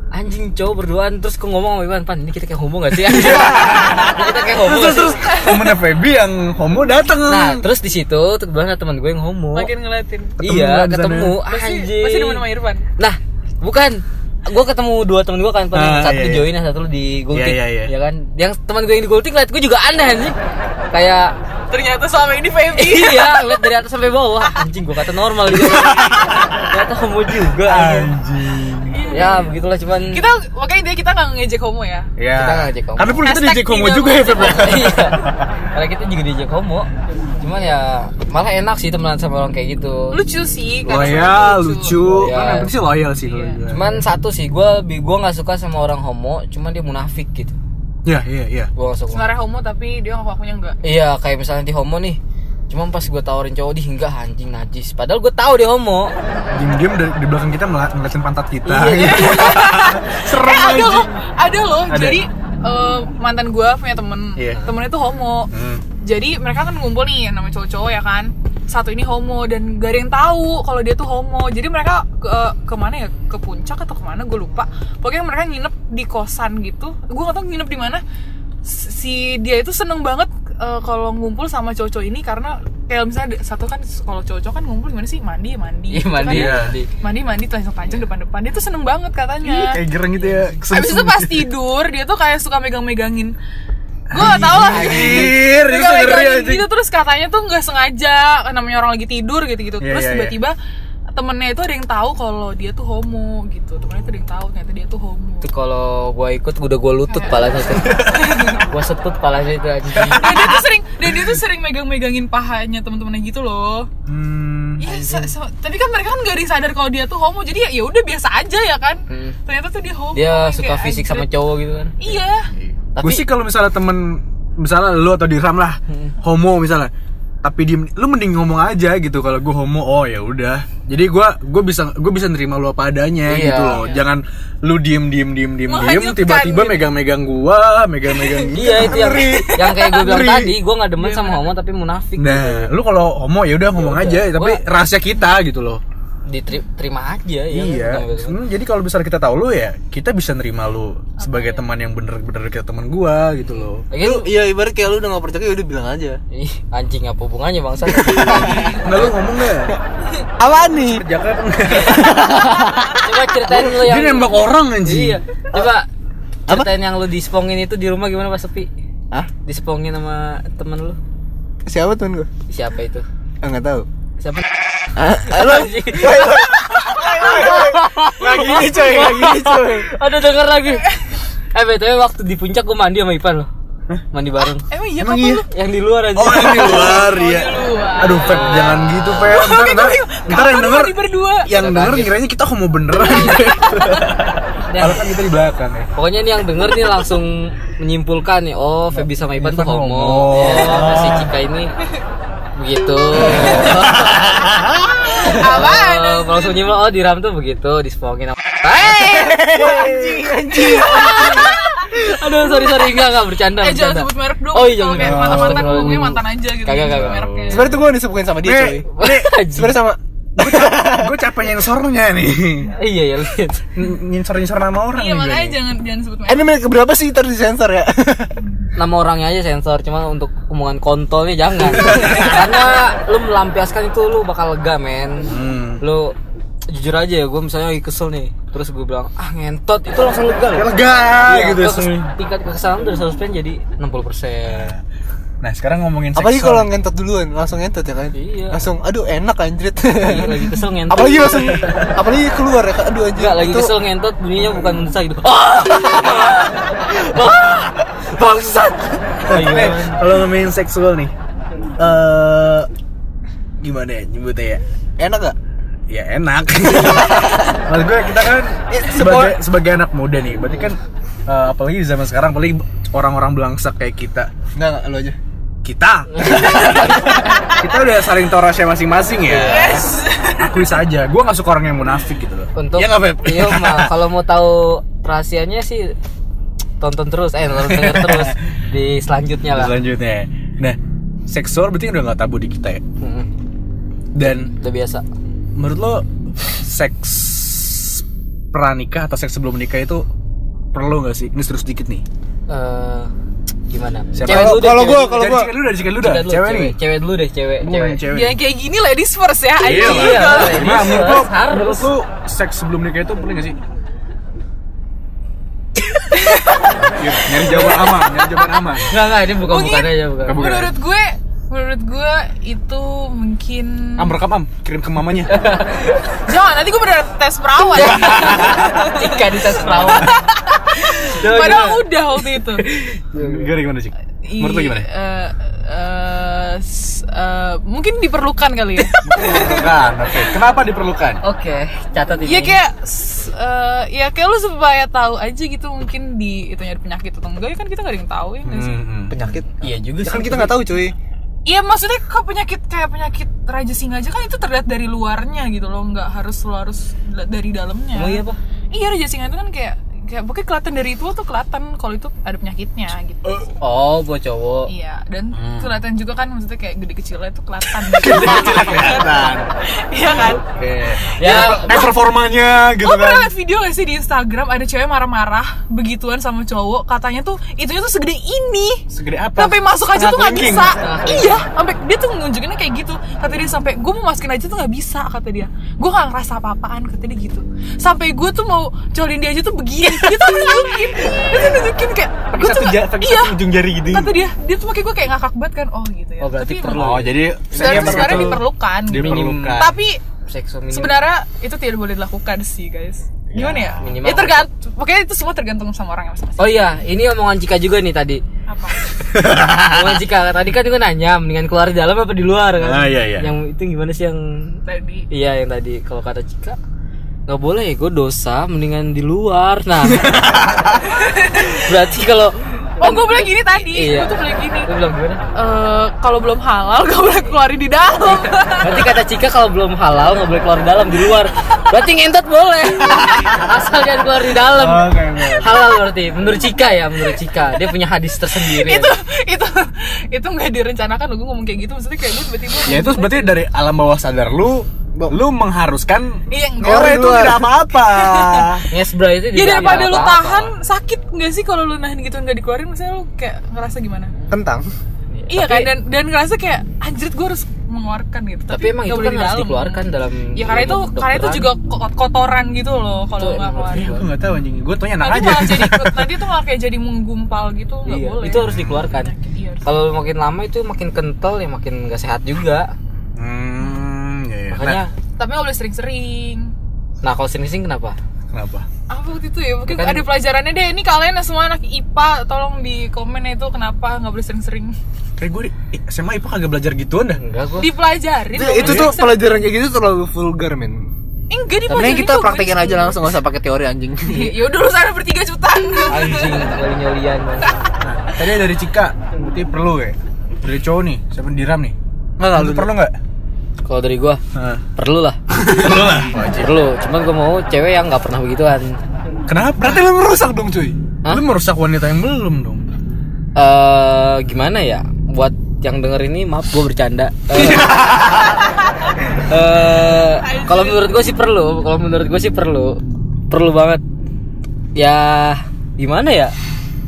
anjing cowok berduaan terus gue ngomong sama Iwan pan ini kita kayak homo gak sih [laughs] kita kayak homo terus terus temennya Feby yang homo dateng nah terus di situ kebetulan ada teman gue yang homo Makin ngeliatin iya Ketemu sana. ketemu Pasti, anjing pasti demen sama Irfan Nah, bukan. Gue ketemu dua temen gue kan, Pan. Ah, satu iya, di iya. join, yang satu di gultik, Iya, iya, iya. ya kan? Yang teman gue yang di gultik liat gue juga aneh anjing. Kayak Ternyata selama ini Feby [laughs] iya, lihat dari atas sampai bawah. Anjing gue kata normal gitu. [laughs] Ternyata homo juga. anjing. Ya, begitulah cuman Kita, makanya dia kita gak ngejek homo ya ya Kita nggak ngejek homo. karena pun kita dijek homo juga ya Feb [laughs] Iya. Karena kita juga diajak homo. Cuman ya malah enak sih temenan sama orang kayak gitu. Lucu sih loyal sebenarnya lucu Iya. kan sih loyal sih Iya. gua. Cuman satu sih, gue gue nggak suka sama orang homo, cuman dia munafik gitu. iya iya iya Gue gak suka. Sebenarnya homo tapi dia ngaku-ngakunya enggak Iya, kayak misalnya di homo nih. Cuma pas gue tawarin cowok di hingga anjing najis. Padahal gue tahu dia homo. diem-diem di, di belakang kita ngeliatin pantat kita. Iya, [laughs] serem Eh ada loh, ada loh. Ada. Jadi eh, mantan gue punya temen. Iya. Temennya tuh homo. Hmm. Jadi mereka kan ngumpul nih namanya cowok-cowok ya kan? Satu ini homo dan gak ada yang tahu kalau dia tuh homo. Jadi mereka ke ke mana ya? Ke puncak atau ke mana? Gue lupa. Pokoknya mereka nginep di kosan gitu. Gue gak tau nginep di mana. Si dia itu seneng banget eh, kalau ngumpul sama cowok-cowok ini karena kayak misalnya satu kan kalau cowok-cowok kan ngumpul gimana sih? Mandi mandi Iya, mandi, Gitu kan. mandi. mandi. Mandi telanjang-telanjang depan-depan dia tuh seneng banget katanya. Kayak gereng gitu ya. Abis itu pas tidur dia tuh kayak suka megang-megangin. Gue gak tau lah. Anjir, ngeri, anjing. gitu terus katanya tuh nggak sengaja. Namanya orang lagi tidur gitu gitu Iya, terus iya, iya. tiba-tiba temennya itu ada yang tahu kalau dia tuh homo gitu temennya itu ada yang tahu ternyata dia tuh homo Itu kalau gua ikut udah gua lutut palanya tuh. [laughs] gua setut palanya itu anjing. dan dia tuh sering dan dia tuh sering megang-megangin pahanya teman-temannya gitu loh Hmm. Iya, sa- sa- tapi kan mereka kan gak sadar kalau dia tuh homo, jadi ya ya udah biasa aja ya kan. Hmm. Ternyata tuh dia homo. Dia suka fisik sama anjir. cowok gitu kan. Iya. Tapi Gue sih kalau misalnya temen misalnya lu atau Dirham lah homo misalnya tapi diem lu mending ngomong aja gitu kalau gue homo oh ya udah jadi gue gue bisa gue bisa nerima lu apa adanya Iya. gitu loh jangan lu diem diem diem diem diem tiba-tiba gitu. megang megang gua megang megang [laughs] Iya itu yang yang kayak gue bilang tadi, gue nggak demen sama homo tapi munafik. nah lu kalau homo ya udah ngomong udah. aja tapi Gua- rahasia kita gitu loh Diterima aja ya. iya kan? Hmm, jadi kalau misalnya kita tahu lu ya kita bisa nerima lu sebagai teman yang bener-bener kita teman gua gitu loh Lu iya ibarat kayak lu udah gak percaya udah bilang aja. Ih, anjing apa hubungannya bangsa? [laughs] Nggak lu ngomong nggak Apaan nih? Jakarta Coba ceritain lu yang dia nembak orang anjing Iya. Coba ceritain yang lu dispongin itu di rumah gimana pas sepi? Hah? Dispongin sama temen lu? Siapa tuh gue? Siapa itu? Enggak tahu. Siapa? Halo. Lagi ini coy, lagi ini coy. Ada denger lagi. Eh btw waktu di puncak gue mandi sama Ipan loh. Mandi bareng. Emang iya Emang iya? lu? Yang di luar aja. Oh yang di luar ya. Aduh Feb jangan gitu Feb. Ntar, ntar, ntar Kapan yang denger berdua? yang denger ngiranya kita homo beneran. Kalau kan kita di belakang ya. Pokoknya nih yang denger nih langsung menyimpulkan nih, oh Feby sama Ipan tuh homo. homo. Oh, si Cika ini begitu. [laughs] Apaan? Oh, langsung nyimpul, oh di Ram tuh begitu, dispongin Anjing, anjing. [laughs] Aduh, sorry sorry enggak enggak bercanda. Eh jangan sebut merek dong. Oh iya jangan. kayak Oh, mantan-mantan gue, mantan aja gitu. Kagak, kagak. mereknya. Sebenarnya tuh gue disebutin sama dia nih, Sebenarnya sama gue capek nyensornya nih. Iya ya lihat. Nyensor-nyensor nama orang Iya makanya gue. jangan jangan sebut Eh merek. ini menit keberapa sih terus disensor ya? Nama orangnya aja sensor, cuma untuk omongan kontolnya jangan. Karena lu melampiaskan itu lu bakal lega, men. Hmm. Lu jujur aja ya, gue misalnya lagi kesel nih, terus gue bilang ah ngentot, itu langsung lega Ya loh. lega Iya, gitu. tingkat kekesalan dari 100% jadi 60% Nah sekarang ngomongin Apalagi seksual kalau nih. ngentot duluan, langsung ngentot ya kan? Iya. Langsung aduh enak anjrit. Iya, lagi kesel ngentot apalagi langsung apalagi keluar ya kan? Aduh anjir. Enggak, lagi Itu- kesel ngentot bunyinya bukan mensah gitu Ah! Bangsat Eh, kalau ngomongin seksual nih eh gimana ya nyebutnya ya Enak gak? ya enak [laughs] Maksud gue kita kan sebagai sebagai anak muda nih berarti kan eh, apalagi di zaman sekarang apalagi orang-orang belangsak kayak kita Enggak, enggak, lu aja. Kita. [laughs] Kita udah saling tahu rahasia masing-masing ya. Akui saja gue nggak suka orang yang munafik gitu loh. Untuk ya nggak Iya, Ma. kalau mau tahu rahasianya sih tonton terus eh tonton [laughs] terus di selanjutnya lah. selanjutnya. Nah seksual berarti udah nggak tabu di kita ya? Mm-mm. dan Udah biasa. menurut lo seks pranikah atau seks sebelum menikah itu perlu nggak sih? Ini terus sedikit nih. Eh gimana? Siapa? Cewek dulu. Kalau cewek gua- dulu. kalau gua- cikat dulu dulu dah Cewek dulu, cewek cewek, nih cewek dulu deh, cewek, cewek. cewek Yang kayak gini ladies first ya. Iya, iya, ladies [laughs] Gimana menurut menurut lo seks sebelum nikah itu perlu nggak sih? [laughs] Iya, nyari jawaban aman, nyari jawaban aman. Enggak, enggak, ini bukan bukan aja. Bukan. Menurut gue, menurut gue itu mungkin Am rekam am, kirim ke mamanya. [laughs] jangan nanti gue bener tes perawat. [laughs] Jika di tes perawat. [laughs] Padahal gimana? udah waktu itu. Gimana gimana sih? Menurut lo gimana? Eh, eh, s- eh, mungkin diperlukan kali ya. Diperlukan, oke. Kenapa diperlukan? Oke, catat ini. Iya kayak eh, ya kayak lu supaya tahu aja gitu mungkin di itu nyari penyakit atau enggak ya kan kita gak ada yang tahu ya nggak sih. Hmm, Penyakit. Iya juga Ya kan kita nggak tahu cuy. Iya maksudnya kok penyakit kayak penyakit raja singa aja kan itu terlihat dari luarnya gitu loh nggak harus lo harus da- dari dalamnya. Emang iya, Pak? Iya raja singa itu kan kayak kayak pokoknya kelihatan dari itu tuh kelihatan kalau itu ada penyakitnya gitu. Oh, buat cowok. Iya dan Hmm. kelihatan juga kan maksudnya kayak gede kecilnya itu kelihatan. gitu. [laughs] Kelihatan. Iya kan. Oke. Ya, Eh performanya gitu pernah kan. liat video gak sih di Instagram ada cewek marah-marah begituan sama cowok katanya tuh itunya tuh segede ini Segede apa? sampai masuk aja tuh nggak bisa iya sampai dia tuh nunjukinnya kayak gitu kata dia sampai gue mau masukin aja tuh nggak bisa kata dia gue nggak ngerasa apa-apaan kata dia gitu sampai gue tuh mau colin dia aja tuh begini dia tuh nunjukin. Dia tuh nunjukin kayak gue tuh ja- pakai iya. ujung jari gitu. Kata dia dia tuh pakai gue kayak ngakak banget kan oh gitu ya. Oh, berarti tapi perlu. Oh, jadi sebenarnya tuh. diperlukan. Diperlukan. tapi sebenarnya itu tidak boleh dilakukan sih guys. Gimana ya, minimal. ya tergantung. pokoknya itu semua tergantung sama orang masing-masing. Oh iya, ini omongan Cika juga nih tadi. apa? [laughs] Omongan Cika. Tadi kan juga nanya, mendingan keluar di dalam apa di luar kan? Ah, iya, iya. Yang itu gimana sih yang tadi. Iya yang tadi. Kalau kata Cika nggak boleh gue dosa mendingan di luar nah [laughs] berarti kalau oh gue bilang gini tadi Iya. gue tuh bilang gini Lu bilang gimana? Eh, kalau belum halal gak boleh keluarin di dalam Berarti kata Cika kalau belum halal nggak boleh keluar dalam di luar. Berarti ngentot boleh. [laughs] Asal jangan keluar di dalam. Oke, oke. Halal berarti menurut Cika ya, menurut Cika. Dia punya hadis tersendiri. itu itu itu nggak direncanakan gue ngomong kayak gitu maksudnya kayak gue tiba-tiba Ya itu berarti dari alam bawah sadar lu lu mengharuskan Iya, itu tidak apa-apa. [laughs] Ngesbra itu ya tidak daripada ada lu apa-apa. tahan sakit nggak sih kalau lu nahan gitu nggak dikeluarin misalnya lu kayak ngerasa gimana kentang iya Tapi- kan dan dan ngerasa kayak anjir gue harus mengeluarkan gitu Tapi emang nggak itu kan di harus dikeluarkan dalam ya karena itu ilmu karena itu juga ko- kotoran gitu loh kalau nggak emang harus Gue nggak tahu anjing. Gue tanya nanti aja. malah jadi [laughs] nanti tuh malah kayak jadi menggumpal gitu nggak Iya, boleh itu harus dikeluarkan. Iya. Kalau makin lama itu makin kental ya makin nggak sehat juga. Ya, ya. Makanya, tapi nggak boleh sering-sering nah, kalau sering-sering kenapa? Nah, kenapa? apa waktu itu ya mungkin Kan- ada pelajarannya deh ini kalian yang semua anak IPA tolong di komen itu kenapa nggak boleh sering-sering Kayak gue SMA IPA kagak belajar gituan dah. Enggak gua. dipelajarin itu, itu tuh sering- pelajaran kayak gitu terlalu vulgar men enggak Mending dipelajarin kita praktekin aja langsung gak usah pakai teori anjing ya udah lu sana bertiga juta Anjing, kali nyolian. [laughs] Nah, tadi dari Cika, berarti perlu ya. Dari cowok nih, siapa diram nih? Nggak, nggak, Lu lu- perlu nggak? Kalau dari gua Heeh. perlu lah. [laughs] perlu lah. perlu. Cuman gua mau cewek yang nggak pernah begituan. Kenapa? berarti lu merusak dong cuy Hah? Lu merusak wanita yang belum dong. Eh gimana ya? Buat yang denger ini maaf gua bercanda. Eh, eh, kalau menurut gua sih perlu. Kalau menurut gua sih perlu. Perlu banget. Ya gimana ya?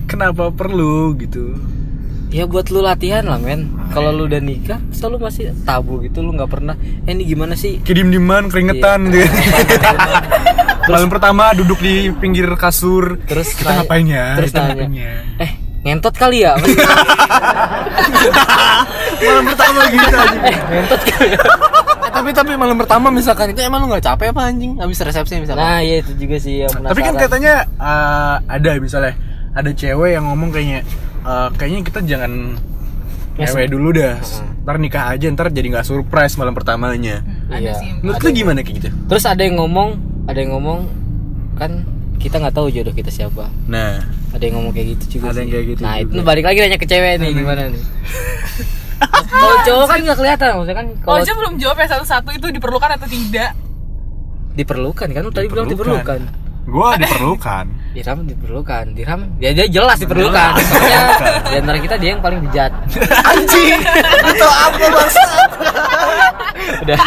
Kenapa perlu gitu? Ya buat lu latihan lah men. Kalau lu udah nikah, selalu masih tabu gitu lu nggak pernah. Eh ini gimana sih? Kayak diem-dieman, keringetan gitu. [laughs] Malam pertama duduk di pinggir kasur. Terus kita ngapain ya? Terus kita nanya, ngapain ya? eh ngentot kali ya? [laughs] Malam pertama gitu aja. eh ngentot kali ya? [laughs] Eh, tapi tapi malam pertama misalkan itu emang lu nggak capek apa anjing habis resepsi misalkan Nah iya itu juga sih yang Tapi kan katanya eh, ada misalnya ada cewek yang ngomong kayaknya eh, kayaknya kita jangan Yes. ngewe dulu dah. Ntar nikah aja ntar jadi nggak surprise malam pertamanya. ada Iya. sih Menurut lu gimana kayak gitu? Terus ada yang ngomong, ada yang ngomong kan kita nggak tahu jodoh kita siapa. Nah, Ada yang ngomong kayak gitu juga. Ada yang sih. kayak gitu Nah juga. itu balik lagi nanya ke cewek nih gimana nih? [laughs] Kalau cowok kan nggak kelihatan maksudnya kan kalau kalau aja belum jawab ya satu-satu itu diperlukan atau tidak diperlukan kan lu tadi bilang diperlukan. Gua diperlukan. [laughs] Diram diperlukan, Diram ya dia jelas diperlukan. Soalnya di antara kita dia yang paling bejat. anjing itu apa bangsa Udah,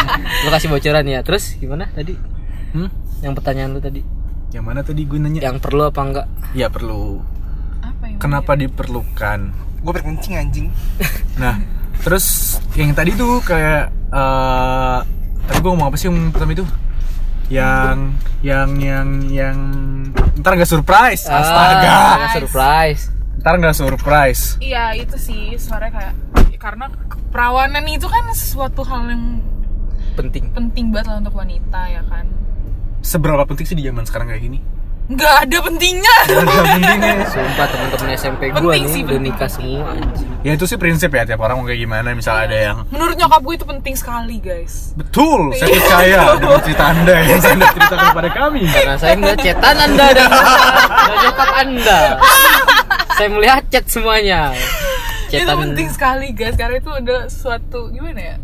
lu kasih bocoran ya. Terus gimana tadi? Hmm? Yang pertanyaan lu tadi, Yang mana tadi gue nanya? yang perlu apa enggak? Ya perlu. apa yang Kenapa diperlukan? gue berkencing anjing [laughs] Nah, terus yang tadi tuh kayak eh tadi gue ngomong apa sih yang pertama itu? Yang yang yang yang ntar nggak surprise. Astaga. Ah, surprise. Ntar nggak surprise. iya itu sih suara kayak karena perawanan itu kan sesuatu hal yang Penting. penting banget lah untuk wanita ya kan Seberapa penting sih di zaman sekarang kayak gini? Nggak ada pentingnya Nggak [laughs] pentingnya. Sumpah temen-temen SMP gua Penting nih sih, udah penting. nikah semua anjing. Ya itu sih prinsip ya tiap orang mau kayak gimana. Misal ada yang menurut nyokap gue itu penting sekali guys betul, saya percaya [laughs] dengan cerita anda yang saya anda ceritakan kepada kami. Karena saya melihat chatan Anda dan, [laughs] dan nyokap Anda. saya melihat chat semuanya. itu Chatan penting sekali guys karena itu adalah suatu gimana ya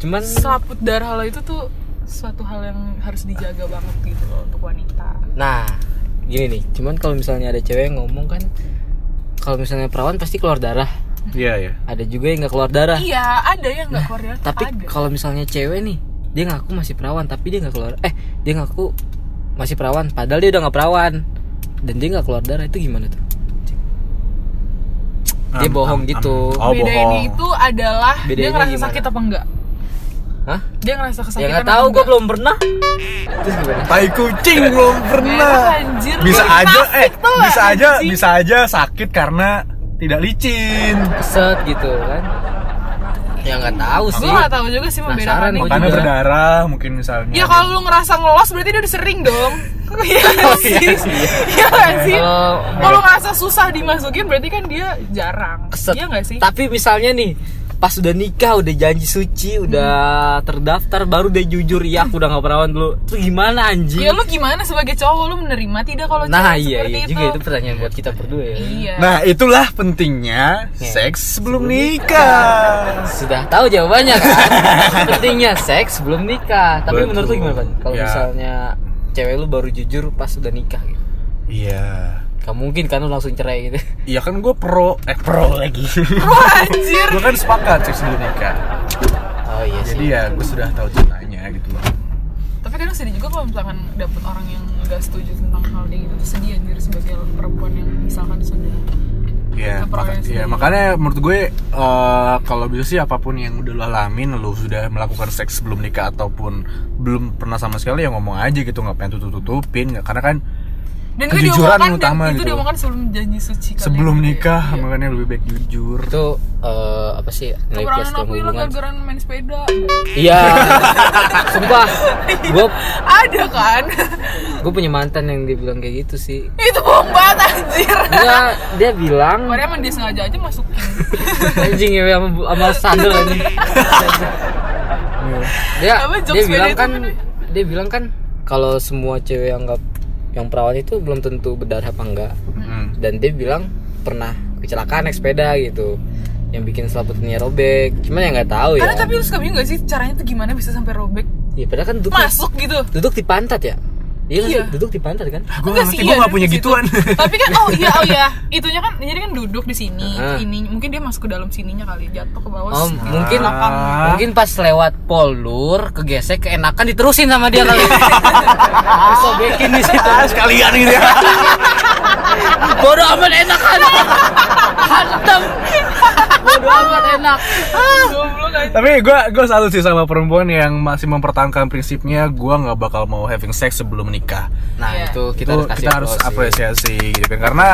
cuman selaput darah lo itu tuh suatu hal yang harus dijaga banget gitu loh untuk wanita nah, gini nih. Cuman kalau misalnya ada cewek yang ngomong kan kalau misalnya perawan pasti keluar darah. Iya ya. Ada juga yang nggak keluar darah. iya ada yang nggak keluar darah Tapi kalau misalnya cewek nih, dia ngaku masih perawan tapi dia nggak keluar. Eh, dia ngaku masih perawan padahal dia udah nggak perawan dan dia nggak keluar darah itu gimana tuh? Dia bohong gitu. Oh bedanya bohong. itu adalah Bedanya dia ngerasa gimana? sakit apa enggak Hah? Dia ngerasa Ya kesakitan. nggak apa tahu, gue belum pernah. Terus gimana? Tai kucing belum pernah. Enak, anjir. Bisa aja eh tuh, bisa aja bisa aja sakit karena tidak licin. Keset gitu kan. Ya nggak tahu sih. Gue gak tahu juga sih membedakannya. gua Karena juga. berdarah mungkin misalnya. Ya kalau lu ngerasa ngelos berarti dia udah sering dong. [laughs] Iya nggak sih? Iya nggak sih? Kalau- Kalau ngerasa susah dimasukin berarti kan dia jarang. Keset. Iya nggak sih? Tapi misalnya nih pas udah nikah udah janji suci udah terdaftar baru dia jujur ya aku udah nggak perawan dulu itu gimana anjing Ya lu gimana sebagai cowok lu menerima tidak kalau nah iya iya itu? juga itu pertanyaan buat kita berdua ya Iya. Nah, itulah pentingnya Ya. seks sebelum nikah. sudah tahu jawabannya kan [laughs] pentingnya seks sebelum nikah tapi Betul. menurut lu gimana kan kalau Ya. misalnya cewek lu baru jujur pas udah nikah gitu Iya. Gak mungkin kan lu langsung cerai gitu Iya kan gue pro eh pro lagi. Wah anjir. gue kan sepakat seks sebelum nikah. oh iya Jadi sih ya gue sudah tahu ceritanya gitu loh. Tapi kadang sedih juga kalau misalkan dapet orang yang gak setuju tentang hal kayak gitu. Sedih anjir sebagai perempuan yang misalkan sudah Iya, maka- iya, sendiri. makanya menurut gue eh, kalau bisa sih apa pun yang udah lo alamin, lo sudah melakukan seks sebelum nikah ataupun belum pernah sama sekali ya ngomong aja gitu, nggak pengen tutup tutupin, nggak karena kan dan itu Kejujuran diomongkan utama dan itu gitu. diomongkan sebelum janji suci kalian sebelum ya. nikah Iya. makanya lebih baik jujur. itu eh, apa sih Kekurangan aku hilang gara-gara main sepeda iya sumpah [laughs] gue Ada kan? gue punya mantan yang dia bilang kayak gitu sih itu bohong banget anjir dia dia bilang Padahal emang dia sengaja aja masukin [laughs] anjing ya sama, sama sandal anjing dia Apa, jokes dia bilang kan dia bilang kan kalau semua cewek yang nggak yang perawan itu belum tentu berdarah apa enggak. Hmm. dan dia bilang pernah kecelakaan naik sepeda gitu yang bikin selaputnya robek. Cuman ya nggak tahu ya. Karena tapi lu suka bingung gak sih caranya tuh gimana bisa sampai robek? Ya padahal kan duduk Masuk gitu. duduk di pantat ya iya? Iya. duduk di pantat kan Gue ngerti, sih, gue iya, nggak punya situ. gituan. Tapi kan oh iya oh iya, [laughs] itunya kan jadi kan duduk di sini, Ah. ini mungkin dia masuk ke dalam sininya kali jatuh ke bawah. Oh, mungkin lapang. mungkin pas lewat polur kegesek keenakan diterusin sama dia kali. [laughs] Sobekin di situ. Ah, sekalian gitu ya. [laughs] Bodoh amat enakan. Hantem. Bodoh amat enak. Tapi gue gue salut sih sama perempuan yang masih mempertahankan prinsipnya gue nggak bakal mau having sex sebelum nikah. Nah, Iya. itu kita itu harus kita harus apresiasi gitu kan karena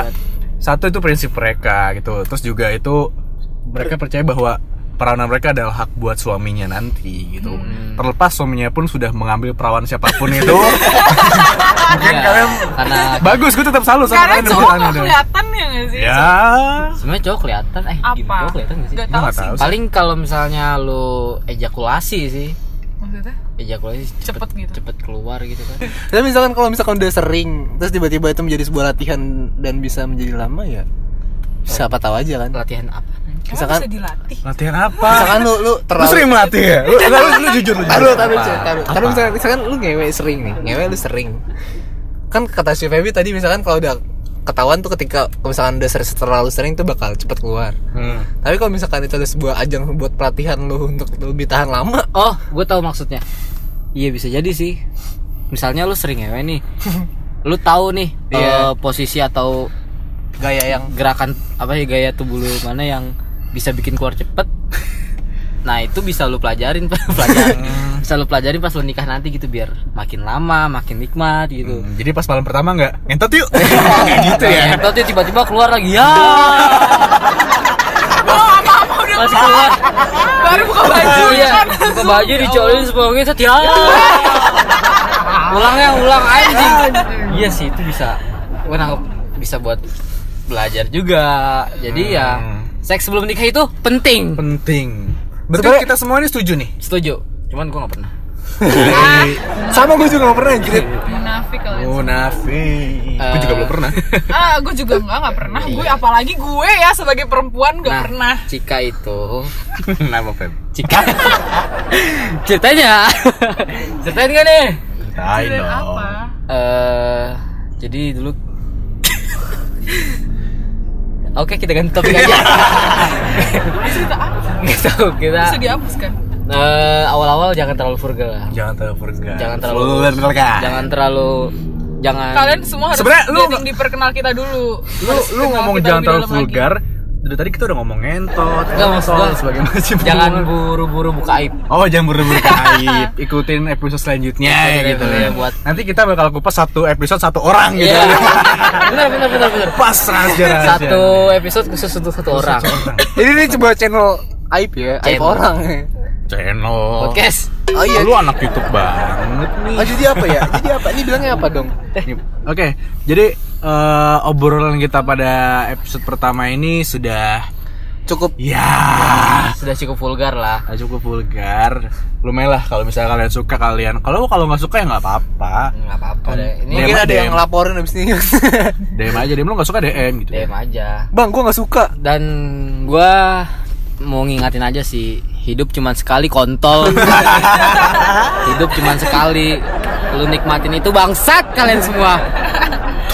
satu itu prinsip mereka gitu terus juga itu mereka percaya bahwa perawanan mereka adalah hak buat suaminya nanti gitu Hmm. terlepas suaminya pun sudah mengambil perawan siapa pun itu [laughs] mungkin Iya, kalian karena bagus gue tetap salut sama Karena kalian cowok gak itu. kelihatan ya gak sih? ya sebenarnya cowok kelihatan eh Apa? gimana cowok kelihatan gak sih? Gak Gua tahu nggak sih. Paling kalau misalnya lu ejakulasi sih. Maksudnya Ejakulasi cepet, Cepet gitu. cepet keluar gitu kan. [laughs] Tapi misalkan kalau misalkan udah sering terus tiba-tiba itu menjadi sebuah latihan dan bisa menjadi lama ya siapa tahu aja kan. Latihan apa? Misalkan- bisa dilatih. latihan apa Misalkan lu lu lu terlalu sering melatih ya lu, lu, lu, lu jujur lu jujur Taruh, taruh, taruh, taruh. Misalkan, misalkan lu ngewe sering nih, ngewe lu sering. Kan kata si Feby tadi misalkan kalau udah ketahuan tuh ketika misalkan udah sering, terlalu sering tuh bakal cepet keluar. Hmm. Tapi kalau misalkan itu ada sebuah ajang buat pelatihan lu untuk lebih tahan lama, Oh, gue tahu maksudnya. Iya bisa jadi sih. Misalnya lu sering ngewe nih. Lu tahu nih Iya. eh, posisi atau gaya yang gerakan apa ya gaya tubuh lu mana yang bisa bikin keluar cepet. [laughs] Nah itu bisa lu pelajarin, [laughs] pelajarin. bisa lu pelajarin pas lu nikah nanti gitu biar makin lama, makin nikmat gitu. Hmm, jadi pas malam pertama nggak ngentot yuk [laughs] Nggak gitu ya Ngentot dia tiba-tiba keluar lagi ya. Apa-apa udah Masih keluar. baru buka baju Iya, kan. buka baju dicolin sepuluh set ya. ulang ya, ulang anjing. Iya sih itu bisa. Wah, bisa buat belajar juga. Jadi ya Hmm. Seks sebelum nikah itu penting. penting betul kita semua ini setuju nih Setuju. Cuman gua nggak pernah. [laughs] sama gue juga gak pernah anjir Munafik kalian. Munafik Gue Eh. juga belum pernah [laughs] Ah, gue juga enggak, enggak pernah. Gue apalagi gue ya sebagai perempuan enggak Nah, pernah. Cika itu [laughs] Nama Feb Cika Ceritanya Ceritain gak nih? Tai Dan dong apa? eh jadi dulu Oke kita ganti topik aja apa? Gak tahu kita Bisa dihapuskan. eh, awal-awal jangan terlalu frugal lah. Jangan terlalu vulgar Jangan terlalu Vulgar, vulgar. jangan terlalu jangan Kalian semua harus Sebenarnya lu diperkenal kita dulu. Lu, Harus lu ngomong kita jangan terlalu dalam lagi. Dari tadi kita udah ngomong ngentot, Enggak, maksud kontol, gua, sebagai macam [laughs] Jangan buru-buru buka aib. Oh jangan buru-buru [laughs] aib Ikutin episode selanjutnya gitu episode ya buat- Nanti kita bakal kupas satu episode satu orang gitu Iya. [laughs] benar benar benar benar. Pas rahasia rahasia Satu episode khusus untuk satu orang. Ini nih coba channel aib ya, aib Channel. orang. Channel Podcast. Oh iya. Lu anak Youtube banget nih Oh jadi apa ya? Jadi apa? Ini bilangnya apa dong? Oke, jadi eh, obrolan kita pada episode pertama ini sudah Cukup ya Sudah cukup vulgar lah. cukup vulgar. Lumayan lah kalau misalnya kalian suka kalian. Kalau kalau nggak suka ya nggak apa-apa. Nggak apa-apa deh. Ini DM, ada yang ngelaporin abis ini. [laughs] DM aja, DM lu nggak suka DM gitu. DM aja. Bang, gua nggak suka. Dan gua mau ngingatin aja sih, hidup cuman sekali kontol. [laughs] hidup cuman sekali. Lu nikmatin itu bangsat kalian semua.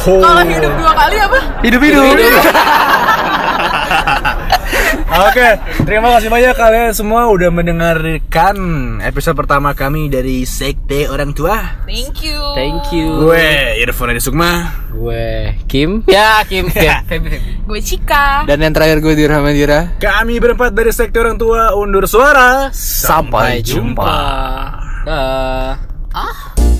Kalau hidup dua kali apa? Hidup hidup. [laughs] [laughs] Oke, terima kasih banyak kalian semua udah mendengarkan episode pertama kami dari Sekte Orang Tua. Thank you. Thank you. Gue Irfan Adi Sukma. Gue Kim. Ya, Kim. [laughs] Feb. Gue Cika. Dan yang terakhir gue di Rahmadira. Kami berempat dari Sekte Orang Tua undur suara. Sampai jumpa. Dah. Ah.